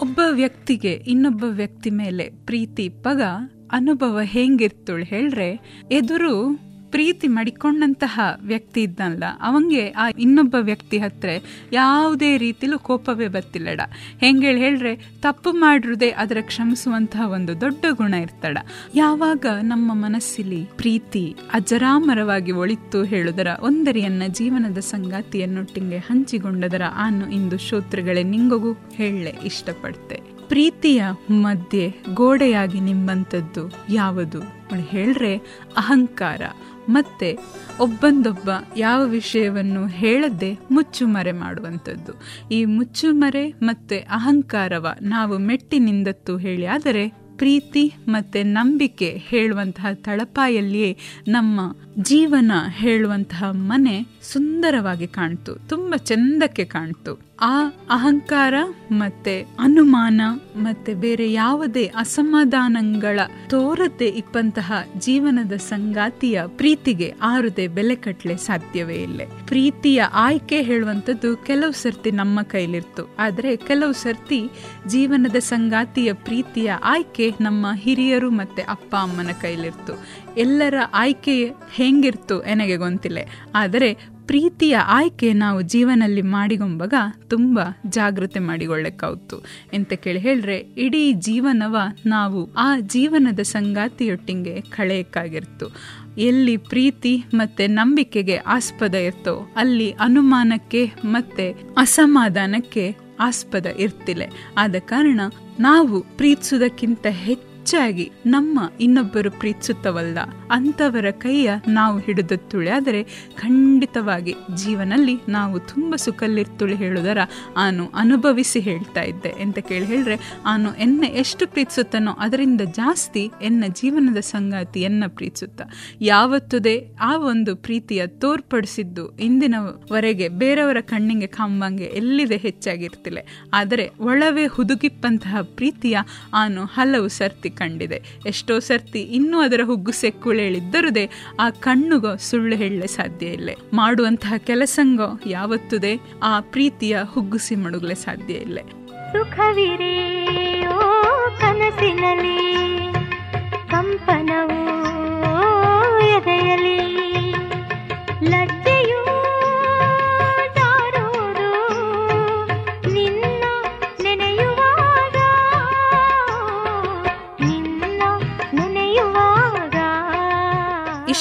ಒಬ್ಬ ವ್ಯಕ್ತಿಗೆ ಇನ್ನೊಬ್ಬ ವ್ಯಕ್ತಿ ಮೇಲೆ ಪ್ರೀತಿ, ಪಗ, ಅನುಭವ ಹೆಂಗಿರ್ತುಳು ಹೇಳ್ರೆ, ಎದುರು ಪ್ರೀತಿ ಮಾಡಿಕೊಂಡಂತಹ ವ್ಯಕ್ತಿ ಇದ್ದಲ್ಲ ಅವಂಗೆ ಆ ಇನ್ನೊಬ್ಬ ವ್ಯಕ್ತಿ ಹತ್ರ ಯಾವುದೇ ರೀತಿಲೂ ಕೋಪವೇ ಬತ್ತಿಲ್ಲಡ ಹೆಂಗೇಳಿ ಹೇಳ್ರೆ ತಪ್ಪು ಮಾಡಿರುದೇ ಅದರ ಕ್ಷಮಿಸುವಂತಹ ಒಂದು ದೊಡ್ಡ ಗುಣ ಇರ್ತಡ. ಯಾವಾಗ ನಮ್ಮ ಮನಸ್ಸಿಲಿ ಪ್ರೀತಿ ಅಜರಾಮರವಾಗಿ ಒಳಿತು ಹೇಳುದರ ಒಂದರಿಯನ್ನ ಜೀವನದ ಸಂಗಾತಿಯನ್ನೊಟ್ಟಿಗೆ ಹಂಚಿಕೊಂಡದರ ಆನು ಇಂದು ಶ್ರೋತೃಗಳೇ ನಿಂಗಗೂ ಹೇಳಲೆ ಇಷ್ಟಪಡ್ತೆ. ಪ್ರೀತಿಯ ಮಧ್ಯೆ ಗೋಡೆಯಾಗಿ ನಿಂಬಂಥದ್ದು ಯಾವುದು? ಹೇಳ್ರೆ ಅಹಂಕಾರ. ಮತ್ತೆ ಒಬ್ಬಂದೊಬ್ಬ ಯಾವ ವಿಷಯವನ್ನು ಹೇಳದೆ ಮುಚ್ಚುಮರೆ ಮಾಡುವಂಥದ್ದು. ಈ ಮುಚ್ಚುಮರೆ ಮತ್ತೆ ಅಹಂಕಾರವ ನಾವು ಮೆಟ್ಟಿನಿಂದತ್ತು ಹೇಳಿ, ಆದರೆ ಪ್ರೀತಿ ಮತ್ತೆ ನಂಬಿಕೆ ಹೇಳುವಂತಹ ತಳಪಾಯಲ್ಲಿಯೇ ನಮ್ಮ ಜೀವನ ಹೇಳುವಂತಹ ಮನೆ ಸುಂದರವಾಗಿ ಕಾಣ್ತು, ತುಂಬ ಚೆಂದಕ್ಕೆ ಕಾಣ್ತು. ಆ ಅಹಂಕಾರ ಮತ್ತೆ ಅನುಮಾನ ಮತ್ತೆ ಬೇರೆ ಯಾವುದೇ ಅಸಮಾಧಾನಗಳ ತೋರತೆ ಇಪ್ಪಂತಹ ಜೀವನದ ಸಂಗಾತಿಯ ಪ್ರೀತಿಗೆ ಆರುದೆ ಬೆಲೆ ಕಟ್ಲೆ ಸಾಧ್ಯವೇ ಇಲ್ಲ. ಪ್ರೀತಿಯ ಆಯ್ಕೆ ಹೇಳುವಂಥದ್ದು ಕೆಲವು ಸರ್ತಿ ನಮ್ಮ ಕೈಲಿರ್ತು. ಆದರೆ ಕೆಲವು ಸರ್ತಿ ಜೀವನದ ಸಂಗಾತಿಯ ಪ್ರೀತಿಯ ಆಯ್ಕೆ ನಮ್ಮ ಹಿರಿಯರು ಮತ್ತೆ ಅಪ್ಪ ಅಮ್ಮನ ಕೈಲಿರ್ತು. ಎಲ್ಲರ ಆಯ್ಕೆ ಹೆಂಗಿರ್ತು ನನಗೆ ಗೊಂತಿಲ್ಲ ಆದರೆ ಪ್ರೀತಿಯ ಆಯ್ಕೆ ನಾವು ಜೀವನದಲ್ಲಿ ಮಾಡಿಗೊಂಬಾಗ ತುಂಬ ಜಾಗೃತೆ ಮಾಡಿಕೊಳ್ಳಕ್ಕಾವ್ತು ಎಂತ ಕೇಳಿ ಹೇಳ್ರೆ, ಇಡೀ ಜೀವನವ ನಾವು ಆ ಜೀವನದ ಸಂಗಾತಿಯೊಟ್ಟಿಗೆ ಕಳೆಯಕ್ಕಾಗಿರ್ತು. ಎಲ್ಲಿ ಪ್ರೀತಿ ಮತ್ತೆ ನಂಬಿಕೆಗೆ ಆಸ್ಪದ ಇರ್ತೋ, ಅಲ್ಲಿ ಅನುಮಾನಕ್ಕೆ ಮತ್ತೆ ಅಸಮಾಧಾನಕ್ಕೆ ಆಸ್ಪದ ಇರ್ತಿಲ್ಲ ಆದ ಕಾರಣ ನಾವು ಪ್ರೀತಿಸುವುದಕ್ಕಿಂತ ಹೆಚ್ಚಾಗಿ ನಮ್ಮ ಇನ್ನೊಬ್ಬರು ಪ್ರೀತಿಸುತ್ತವಲ್ಲ, ಅಂಥವರ ಕೈಯ ನಾವು ಹಿಡಿದು ತುಳಿಯಾದರೆ ಖಂಡಿತವಾಗಿ ಜೀವನದಲ್ಲಿ ನಾವು ತುಂಬ ಸುಖಲ್ಲಿರ್ತುಳಿ ಹೇಳುವುದರ ಆನು ಅನುಭವಿಸಿ ಹೇಳ್ತಾ ಇದ್ದೆ ಅಂತ ಕೇಳಿ ಹೇಳಿದ್ರೆ ಆನು ಎನ್ನ ಎಷ್ಟು ಪ್ರೀತಿಸುತ್ತಾನೋ ಅದರಿಂದ ಜಾಸ್ತಿ ಎನ್ನ ಜೀವನದ ಸಂಗಾತಿ ಎನ್ನ ಪ್ರೀತಿಸುತ್ತ. ಯಾವತ್ತದೇ ಆ ಒಂದು ಪ್ರೀತಿಯ ತೋರ್ಪಡಿಸಿದ್ದು ಇಂದಿನವರೆಗೆ ಬೇರೆಯವರ ಕಣ್ಣಿಗೆ ಕಂಬಂಗೆ ಎಲ್ಲಿದೆ ಹೆಚ್ಚಾಗಿರ್ತಿಲ್ಲ. ಆದರೆ ಒಳವೇ ಹುದುಗಿಪ್ಪಂತಹ ಪ್ರೀತಿಯ ಆನು ಹಲವು ಸರ್ತಿ ಕಂಡಿದೆ. ಎಷ್ಟೋ ಸರ್ತಿ ಇನ್ನೂ ಅದರ ಹುಗ್ಗು ಸೆಕ್ಕುಳೇಳಿದ್ದರುದೇ ಆ ಕಣ್ಣುಗೋ ಸುಳ್ಳು ಹೇಳಲೆ ಸಾಧ್ಯ ಇಲ್ಲ. ಮಾಡುವಂತಹ ಕೆಲಸಂಗೋ ಯಾವತ್ತುದೇ, ಆ ಪ್ರೀತಿಯ ಹುಗ್ಗುಸಿ ಮಡುಗಲೆ ಸಾಧ್ಯ ಇಲ್ಲ. ಕನಸಿನಲ್ಲಿ, ಕಂಪನವು ಎದೆಯಲಿ ಲಜ್ಜೆಯು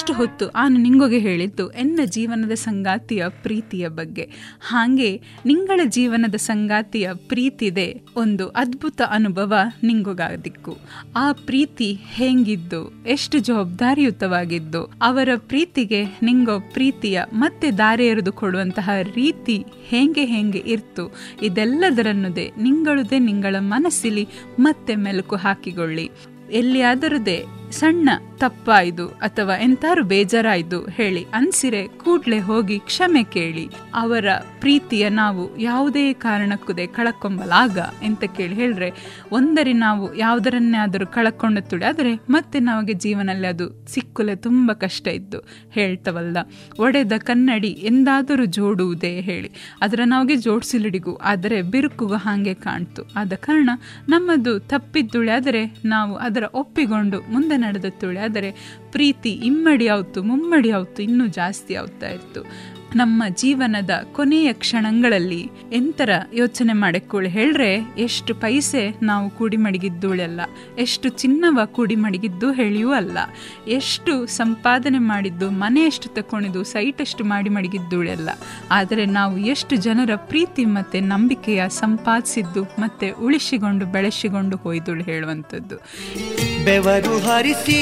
ಇಷ್ಟು ಹೊತ್ತು ಆನು ನಿಂಗೊಗೆ ಹೇಳಿದ್ದು ಎನ್ನ ಜೀವನದ ಸಂಗಾತಿಯ ಪ್ರೀತಿಯ ಬಗ್ಗೆ. ಹಾಗೆ ನಿಂಗಳ ಜೀವನದ ಸಂಗಾತಿಯ ಪ್ರೀತಿದೆ ಒಂದು ಅದ್ಭುತ ಅನುಭವ ನಿಂಗೊಗಾದಿಕ್ಕು. ಆ ಪ್ರೀತಿ ಹೆಂಗಿದ್ದು, ಎಷ್ಟು ಜವಾಬ್ದಾರಿಯುತವಾಗಿದ್ದು, ಅವರ ಪ್ರೀತಿಗೆ ನಿಂಗೋ ಪ್ರೀತಿಯ ಮತ್ತೆ ದಾರಿ ಎರೆದು ಕೊಡುವಂತಹ ರೀತಿ ಹೆಂಗೆ ಹೆಂಗೆ ಇರ್ತು, ಇದೆಲ್ಲದರನ್ನುದೇ ನಿಂಗಳುದೇ ನಿಂಗಳ ಮನಸ್ಸಿಲಿ ಮತ್ತೆ ಮೆಲುಕು ಹಾಕಿಕೊಳ್ಳಿ ಎಲ್ಲಿಯಾದರದೇ ಸಣ್ಣ ತಪ್ಪಾಯ್ದು ಅಥವಾ ಎಂತಾರು ಬೇಜಾರಾಯ್ದು ಹೇಳಿ ಅನ್ಸಿರೆ ಕೂಡ್ಲೆ ಹೋಗಿ ಕ್ಷಮೆ ಕೇಳಿ. ಅವರ ಪ್ರೀತಿಯ ನಾವು ಯಾವುದೇ ಕಾರಣಕ್ಕೂದೇ ಕಳಕೊಂಬಲಾಗ ಅಂತ ಕೇಳಿ ಹೇಳ್ರೆ, ಒಂದರಿ ನಾವು ಯಾವುದರನ್ನೇ ಆದರೂ ಕಳಕೊಂಡು ತುಳಿಯಾದರೆ ಮತ್ತೆ ನಮಗೆ ಜೀವನದಲ್ಲಿ ಅದು ಸಿಕ್ಕುಲೆ ತುಂಬ ಕಷ್ಟ ಇದ್ದು ಹೇಳ್ತವಲ್ಲ ಒಡೆದ ಕನ್ನಡಿ ಎಂದಾದರೂ ಜೋಡುವುದೇ ಹೇಳಿ. ಅದರ ನಮಗೆ ಜೋಡಿಸಿಲಿಡಿಗು ಆದರೆ ಬಿರುಕುಗೂ ಹಾಗೆ ಕಾಣ್ತು. ಆದ ಕಾರಣ ನಮ್ಮದು ತಪ್ಪಿದ್ದುಳೆ ಆದರೆ ನಾವು ಅದರ ಒಪ್ಪಿಕೊಂಡು ಮುಂದೆ ನಡೆದತ್ತುಳೆ ಆದರೆ ಪ್ರೀತಿ ಇಮ್ಮಡಿ ಆಯ್ತು ಮುಮ್ಮಡಿ ಆಯ್ತು ಇನ್ನೂ ಜಾಸ್ತಿ ಆಗ್ತಾ ಇತ್ತು. ನಮ್ಮ ಜೀವನದ ಕೊನೆಯ ಕ್ಷಣಗಳಲ್ಲಿ ಎಂತರ ಯೋಚನೆ ಮಾಡಿಕೊಳ್ಳಿ. ಹೇಳ್ರೆ, ಎಷ್ಟು ಪೈಸೆ ನಾವು ಕೂಡಿ ಮಡಗಿದ್ದುಳೆಲ್ಲ ಎಷ್ಟು ಚಿನ್ನವ ಕೂಡಿ ಮಡಗಿದ್ದು ಹೇಳಿಯೂ ಅಲ್ಲ. ಎಷ್ಟು ಸಂಪಾದನೆ ಮಾಡಿದ್ದು, ಮನೆ ಎಷ್ಟು ತಕೊಂಡಿದ್ದು ಸೈಟ್ ಎಷ್ಟು ಮಾಡಿ ಮಡಗಿದ್ದುಳೆಲ್ಲ ಆದರೆ ನಾವು ಎಷ್ಟು ಜನರ ಪ್ರೀತಿ ಮತ್ತೆ ನಂಬಿಕೆಯ ಸಂಪಾದಿಸಿದ್ದು, ಮತ್ತೆ ಉಳಿಸಿಕೊಂಡು ಬೆಳೆಸಿಕೊಂಡು ಹೋಯ್ದುಳು ಹೇಳುವಂಥದ್ದು. ಬೆವರು ಹರಿಸಿ,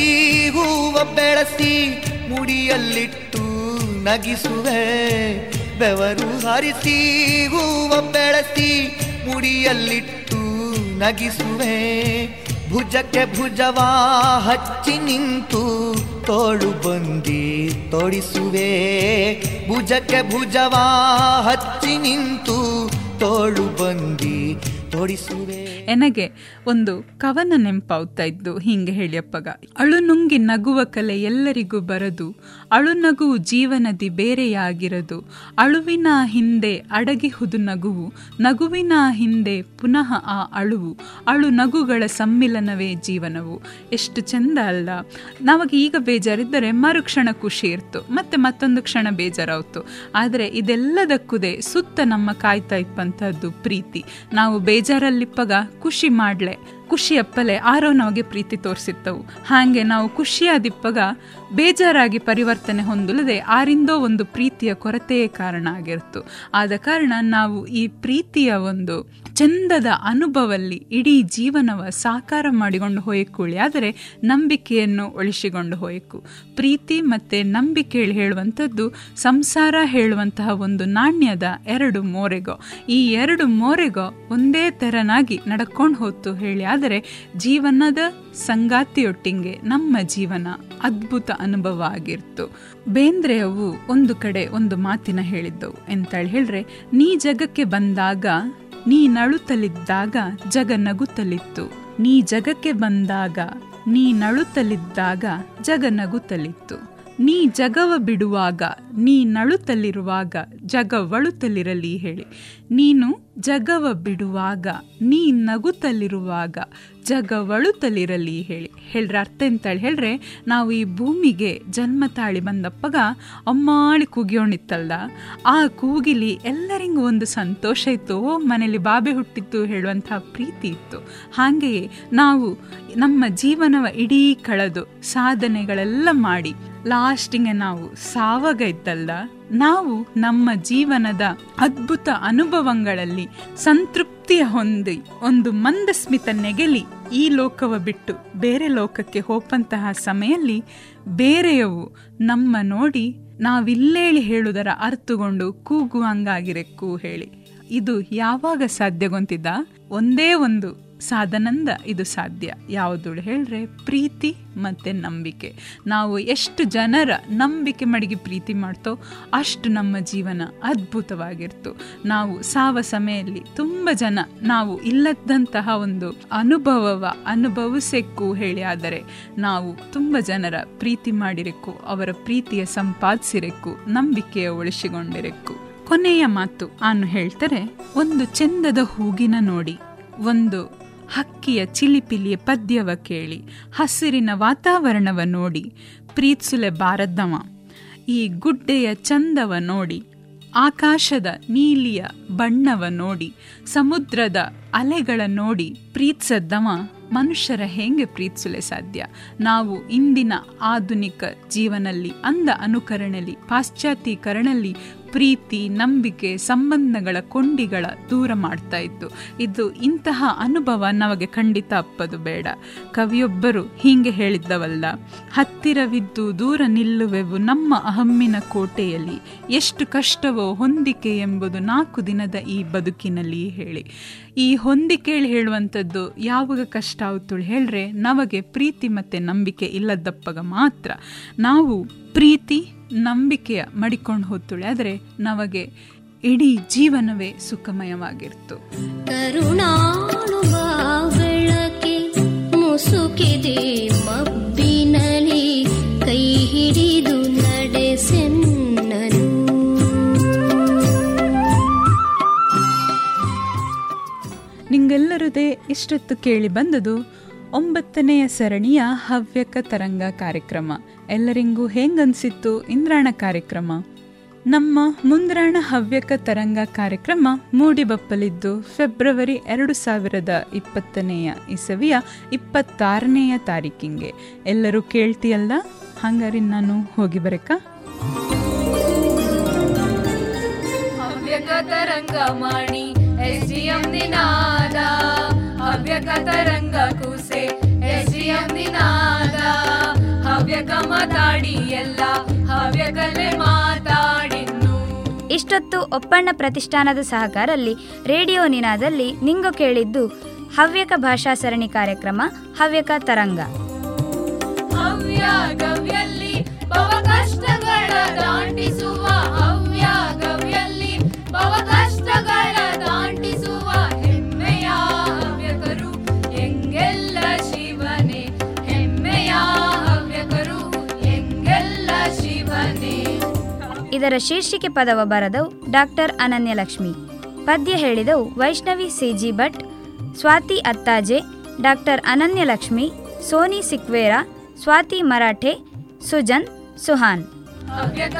ಹೂವ ಬೆಳೆಸಿ, ಮುಡಿಯಲ್ಲಿಟ್ಟು ನಗಿಸುವೆ. ಬೆವರು ಹರಿಸಿ, ಹೂವ ಬೆಳೆಸಿ, ಮುಡಿಯಲ್ಲಿಟ್ಟು ನಗಿಸುವೆ. ಭುಜಕ್ಕೆ ಭುಜವಾ ಹಚ್ಚಿ ನಿಂತು ತೋಳು ಬಂದಿ ತೊಡಿಸುವೆ. ಭುಜಕ್ಕೆ ಭುಜವಾ ಹಚ್ಚಿ ನಿಂತು ತೋಳು ಬಂದಿ ತೊಡಿಸುವೆ. ಎನಗೆ ಒಂದು ಕವನ ನೆಂಪಾವ್ತಾ ಇದ್ದು ಹಿಂಗೆ ಹೇಳಿಯಪ್ಪಗ ಅಳು ನುಂಗಿ ನಗುವ ಕಲೆ ಎಲ್ಲರಿಗೂ ಬರದು, ಅಳು ನಗುವು ಜೀವನದಿ ಬೇರೆಯಾಗಿರದು, ಅಳುವಿನ ಹಿಂದೆ ಅಡಗಿಹುದು ನಗುವು, ನಗುವಿನ ಹಿಂದೆ ಪುನಃ ಆ ಅಳುವು, ಅಳು ನಗುಗಳ ಸಮ್ಮಿಲನವೇ ಜೀವನವು. ಎಷ್ಟು ಚಂದ ಅಲ್ಲ. ನಮಗೆ ಈಗ ಬೇಜಾರಿದ್ದರೆ ಮರುಕ್ಷಣ ಖುಷಿ ಇರ್ತು ಮತ್ತೆ ಮತ್ತೊಂದು ಕ್ಷಣ ಬೇಜಾರಾಯ್ತು ಆದರೆ ಇದೆಲ್ಲದಕ್ಕೂದೇ ಸುತ್ತ ನಮ್ಮ ಕಾಯ್ತಾ ಇಪ್ಪಂಥದ್ದು ಪ್ರೀತಿ. ನಾವು ಬೇಜಾರಲ್ಲಿಪ್ಪಗ, ಖುಷಿ ಮಾಡ್ಲೆ ಖುಷಿ ಅಪ್ಪಲೆ ಆರೋ ನಮಗೆ ಪ್ರೀತಿ ತೋರಿಸಿತ್ತವು. ಹಾಗೆ ನಾವು ಖುಷಿಯಾದಿಪ್ಪಗ ಬೇಜಾರಾಗಿ ಪರಿವರ್ತನೆ ಹೊಂದಲದೆ ಆರಿಂದೋ ಒಂದು ಪ್ರೀತಿಯ ಕೊರತೆಯೇ ಕಾರಣ ಆಗಿರ್ತು. ಆದ ಕಾರಣ ನಾವು ಈ ಪ್ರೀತಿಯ ಒಂದು ಚಂದದ ಅನುಭವಲ್ಲಿ ಇಡೀ ಜೀವನವ ಸಾಕಾರ ಮಾಡಿಕೊಂಡು ಹೋಯಕ್ಕುಳಿ. ಆದರೆ ನಂಬಿಕೆಯನ್ನು ಉಳಿಸಿಕೊಂಡು ಹೋಯಕು ಪ್ರೀತಿ ಮತ್ತು ನಂಬಿಕೆ ಹೇಳುವಂಥದ್ದು ಸಂಸಾರ ಹೇಳುವಂತಹ ಒಂದು ನಾಣ್ಯದ ಎರಡು ಮೋರೆಗೋ. ಈ ಎರಡು ಮೋರೆಗೋ ಒಂದೇ ತೆರನಾಗಿ ನಡ್ಕೊಂಡು ಹೋತು ಹೇಳಿ. ಆದರೆ ಜೀವನದ ಸಂಗಾತಿಯೊಟ್ಟಿಗೆ ನಮ್ಮ ಜೀವನ ಅದ್ಭುತ ಅನುಭವ ಆಗಿರ್ತು. ಬೇಂದ್ರೆಯವು ಒಂದು ಕಡೆ ಒಂದು ಮಾತಿನ ಹೇಳಿದ್ದವು. ಎಂತೇಳಿ ಹೇಳಿದ್ರೆ ನೀ ಜಗಕ್ಕೆ ಬಂದಾಗ ನೀ ನಳುತ್ತಲಿದ್ದಾಗ ಜಗ ನಗುತ್ತಲಿತ್ತು. ನೀ ಜಗಕ್ಕೆ ಬಂದಾಗ ನೀ ನಳುತ್ತಲಿದ್ದಾಗ ಜಗ ನಗುತ್ತಲಿತ್ತು. ನೀ ಜಗವ ಬಿಡುವಾಗ ನೀ ನಳುತ್ತಲಿರುವಾಗ ಜಗ ಒಳುತ್ತಲಿರಲಿ ಹೇಳಿ. ನೀನು ಜಗವ ಬಿಡುವಾಗ ನೀ ನಗುತ್ತಲಿರುವಾಗ ಜಗ ತಲಿರಲಿ ಹೇಳಿ. ಹೇಳ್ರ, ಅರ್ಥ ಎಂತೇಳಿ ಹೇಳ್ರೆ, ನಾವು ಈ ಭೂಮಿಗೆ ಜನ್ಮ ತಾಳಿ ಬಂದಪ್ಪಗ ಅಮ್ಮಾಳಿ ಕೂಗಿಯೋಣಿತ್ತಲ್ದ ಆ ಕೂಗಿಲಿ ಎಲ್ಲರಿಗೂ ಒಂದು ಸಂತೋಷ ಇತ್ತು. ಓ, ಮನೇಲಿ ಬಾಬೆ ಹುಟ್ಟಿತ್ತು ಹೇಳುವಂತಹ ಪ್ರೀತಿ ಇತ್ತು. ಹಾಗೆಯೇ ನಾವು ನಮ್ಮ ಜೀವನವ ಇಡೀ ಕಳೆದು ಸಾಧನೆಗಳೆಲ್ಲ ಮಾಡಿ, ಲಾಸ್ಟಿಗೆ ನಾವು ಸಾವಾಗ ಇದ್ದಲ್ಲ ನಾವು ನಮ್ಮ ಜೀವನದ ಅದ್ಭುತ ಅನುಭವಗಳಲ್ಲಿ ಸಂತೃಪ್ತಿಯ ಹೊಂದಿ, ಒಂದು ಮಂದಸ್ಮಿತ ನೆಗೆಲಿ ಈ ಲೋಕವ ಬಿಟ್ಟು ಬೇರೆ ಲೋಕಕ್ಕೆ ಹೋಪಂತಹ ಸಮಯಲ್ಲಿ ಬೇರೆಯವು ನಮ್ಮ ನೋಡಿ ನಾವಿಲ್ಲೇಳಿ ಹೇಳುವುದರ ಅರ್ಥಗೊಂಡು ಕೂ ಹೇಳಿ ಇದು ಯಾವಾಗ ಸಾಧ್ಯಗೊಂತಿದ್ದ? ಒಂದೇ ಒಂದು ಸಾಧನಂದ ಇದು ಸಾಧ್ಯ. ಯಾವುದು ಹೇಳ್ರೆ, ಪ್ರೀತಿ ಮತ್ತು ನಂಬಿಕೆ. ನಾವು ಎಷ್ಟು ಜನರ ನಂಬಿಕೆ ಮಡಗಿ ಪ್ರೀತಿ ಮಾಡ್ತೋ ಅಷ್ಟು ನಮ್ಮ ಜೀವನ ಅದ್ಭುತವಾಗಿರ್ತು. ನಾವು ಸಾವ ಸಮಯಲ್ಲಿ ತುಂಬ ಜನ ನಾವು ಇಲ್ಲದಂತಹ ಒಂದು ಅನುಭವವ ಅನುಭವಿಸೆಕ್ಕು ಹೇಳಿ ಆದರೆ ನಾವು ತುಂಬ ಜನರ ಪ್ರೀತಿ ಮಾಡಿರಕ್ಕು, ಅವರ ಪ್ರೀತಿಯ ಸಂಪಾದಿಸಿರೆಕ್ಕು, ನಂಬಿಕೆಯ ಉಳಿಸಿಕೊಂಡಿರಕ್ಕು ಕೊನೆಯ ಮಾತು ನಾನು ಹೇಳ್ತಾರೆ, ಒಂದು ಚೆಂದದ ಹೂಗಿನ ನೋಡಿ, ಒಂದು ಹಕ್ಕಿಯ ಚಿಲಿಪಿಲಿಯ ಪದ್ಯವ ಕೇಳಿ, ಹಸಿರಿನ ವಾತಾವರಣವ ನೋಡಿ, ಪ್ರೀತ್ಸುಲೆ ಬಾರದ್ದವ ಈ ಗುಡ್ಡೆಯ ಚಂದವ ನೋಡಿ, ಆಕಾಶದ ನೀಲಿಯ ಬಣ್ಣವ ನೋಡಿ, ಸಮುದ್ರದ ಅಲೆಗಳ ನೋಡಿ ಪ್ರೀತ್ಸದ್ದವ. ಮನುಷ್ಯರ ಹೇಗೆ ಪ್ರೀತಿಸಲೆ ಸಾಧ್ಯ? ನಾವು ಇಂದಿನ ಆಧುನಿಕ ಜೀವನಲ್ಲಿ ಅಂದ ಅನುಕರಣೆಯಲ್ಲಿ ಪಾಶ್ಚಾತ್ಯೀಕರಣಲ್ಲಿ ಪ್ರೀತಿ, ನಂಬಿಕೆ, ಸಂಬಂಧಗಳ ಕೊಂಡಿಗಳ ದೂರ ಮಾಡ್ತಾ ಇತ್ತು. ಇದು ಇಂತಹ ಅನುಭವ ನಮಗೆ ಖಂಡಿತ ಅಪ್ಪದು ಬೇಡ. ಕವಿಯೊಬ್ಬರು ಹೀಗೆ ಹೇಳಿದ್ದವಲ್ಲ, ಹತ್ತಿರವಿದ್ದು ದೂರ ನಿಲ್ಲುವೆವು ನಮ್ಮ ಅಹಮ್ಮಿನ ಕೋಟೆಯಲ್ಲಿ. ಎಷ್ಟು ಕಷ್ಟವೋ ಹೊಂದಿಕೆ ಎಂಬುದು ನಾಲ್ಕು ದಿನದ ಈ ಬದುಕಿನಲ್ಲಿ ಹೇಳಿ. ಈ ಹೊಂದಿಕೇಳಿ ಹೇಳುವಂಥದ್ದು ಯಾವಾಗ ಕಷ್ಟ ಆಗುತ್ತಳು ಹೇಳ್ರೆ, ನಮಗೆ ಪ್ರೀತಿ ಮತ್ತು ನಂಬಿಕೆ ಇಲ್ಲದಪ್ಪಗ ಮಾತ್ರ. ನಾವು ಪ್ರೀತಿ ನಂಬಿಕೆಯ ಮಡಿಕೊಂಡು ಹೊತ್ತುಳೆ ಆದರೆ ನಮಗೆ ಇಡೀ ಜೀವನವೇ ಸುಖಮಯವಾಗಿರ್ತು. ಮುಸುಕಿದೆ ಮಬ್ಬಿನಲಿ ಕೈ ಹಿಡಿದು ನಡೆಸೆನ್ನನು. ನಿಂಗೆಲ್ಲರದೇ ಇಷ್ಟೊತ್ತು ಕೇಳಿ ಬಂದದು ಒಂಬತ್ತನೆಯ ಸರಣಿಯ ಹವ್ಯಕ ತರಂಗ ಕಾರ್ಯಕ್ರಮ. ಎಲ್ಲರಿಗೂ ಹೆಂಗನ್ಸಿತ್ತು ಇಂದ್ರಾಣ ಕಾರ್ಯಕ್ರಮ? ನಮ್ಮ ಮುಂದ್ರಾಣ ಹವ್ಯಕ ತರಂಗ ಕಾರ್ಯಕ್ರಮ ಮೂಡಿಬಪ್ಪಲಿದ್ದು ಫೆಬ್ರವರಿ ಎರಡು ಸಾವಿರದ ಇಪ್ಪತ್ತನೆಯ ಇಸವಿಯ ಇಪ್ಪತ್ತಾರನೆಯ ತಾರೀಕಿಂಗೆ. ಎಲ್ಲರೂ ಕೇಳ್ತಿಯಲ್ಲ? ಹಂಗಾರಿ ನಾನು ಹೋಗಿ ಬರಕ? ಹವ್ಯಕ ತರಂಗ ಮಾಡಿ ಎಸ್ ಹವ್ಯಕ ತರಂಗ ಕೂಸೆ S D M Ninaada Havyaka ಮಾತಾಡಿ ಎಲ್ಲ ಹವ್ಯಕಲೆ ಮಾತಾಡಿನ್ನು. ಇಷ್ಟೊತ್ತು ಒಪ್ಪಣ್ಣ ಪ್ರತಿಷ್ಠಾನದ ಸಹಕಾರಲ್ಲಿ ರೇಡಿಯೋ ನಿನಾದಲ್ಲಿ ನಿಂಗು ಕೇಳಿದ್ದು ಹವ್ಯಕ ಭಾಷಾ ಸರಣಿ ಕಾರ್ಯಕ್ರಮ ಹವ್ಯಕ ತರಂಗ. ಹವ್ಯ ಗವ್ಯಲ್ಲಿ ಭವ ಕಷ್ಟಗಳ ಇದರ ಶೀರ್ಷಿಕೆ ಪದವ ಬರೆದವು ಡಾಕ್ಟರ್ ಅನನ್ಯಲಕ್ಷ್ಮಿ. ಪದ್ಯ ಹೇಳಿದವು Vaishnavi C G Bhat, Swathi Attaje, doctor Ananyalakshmi, Soni Sequeira, Swathi Marathe, Sujan, Suhan. Havyaka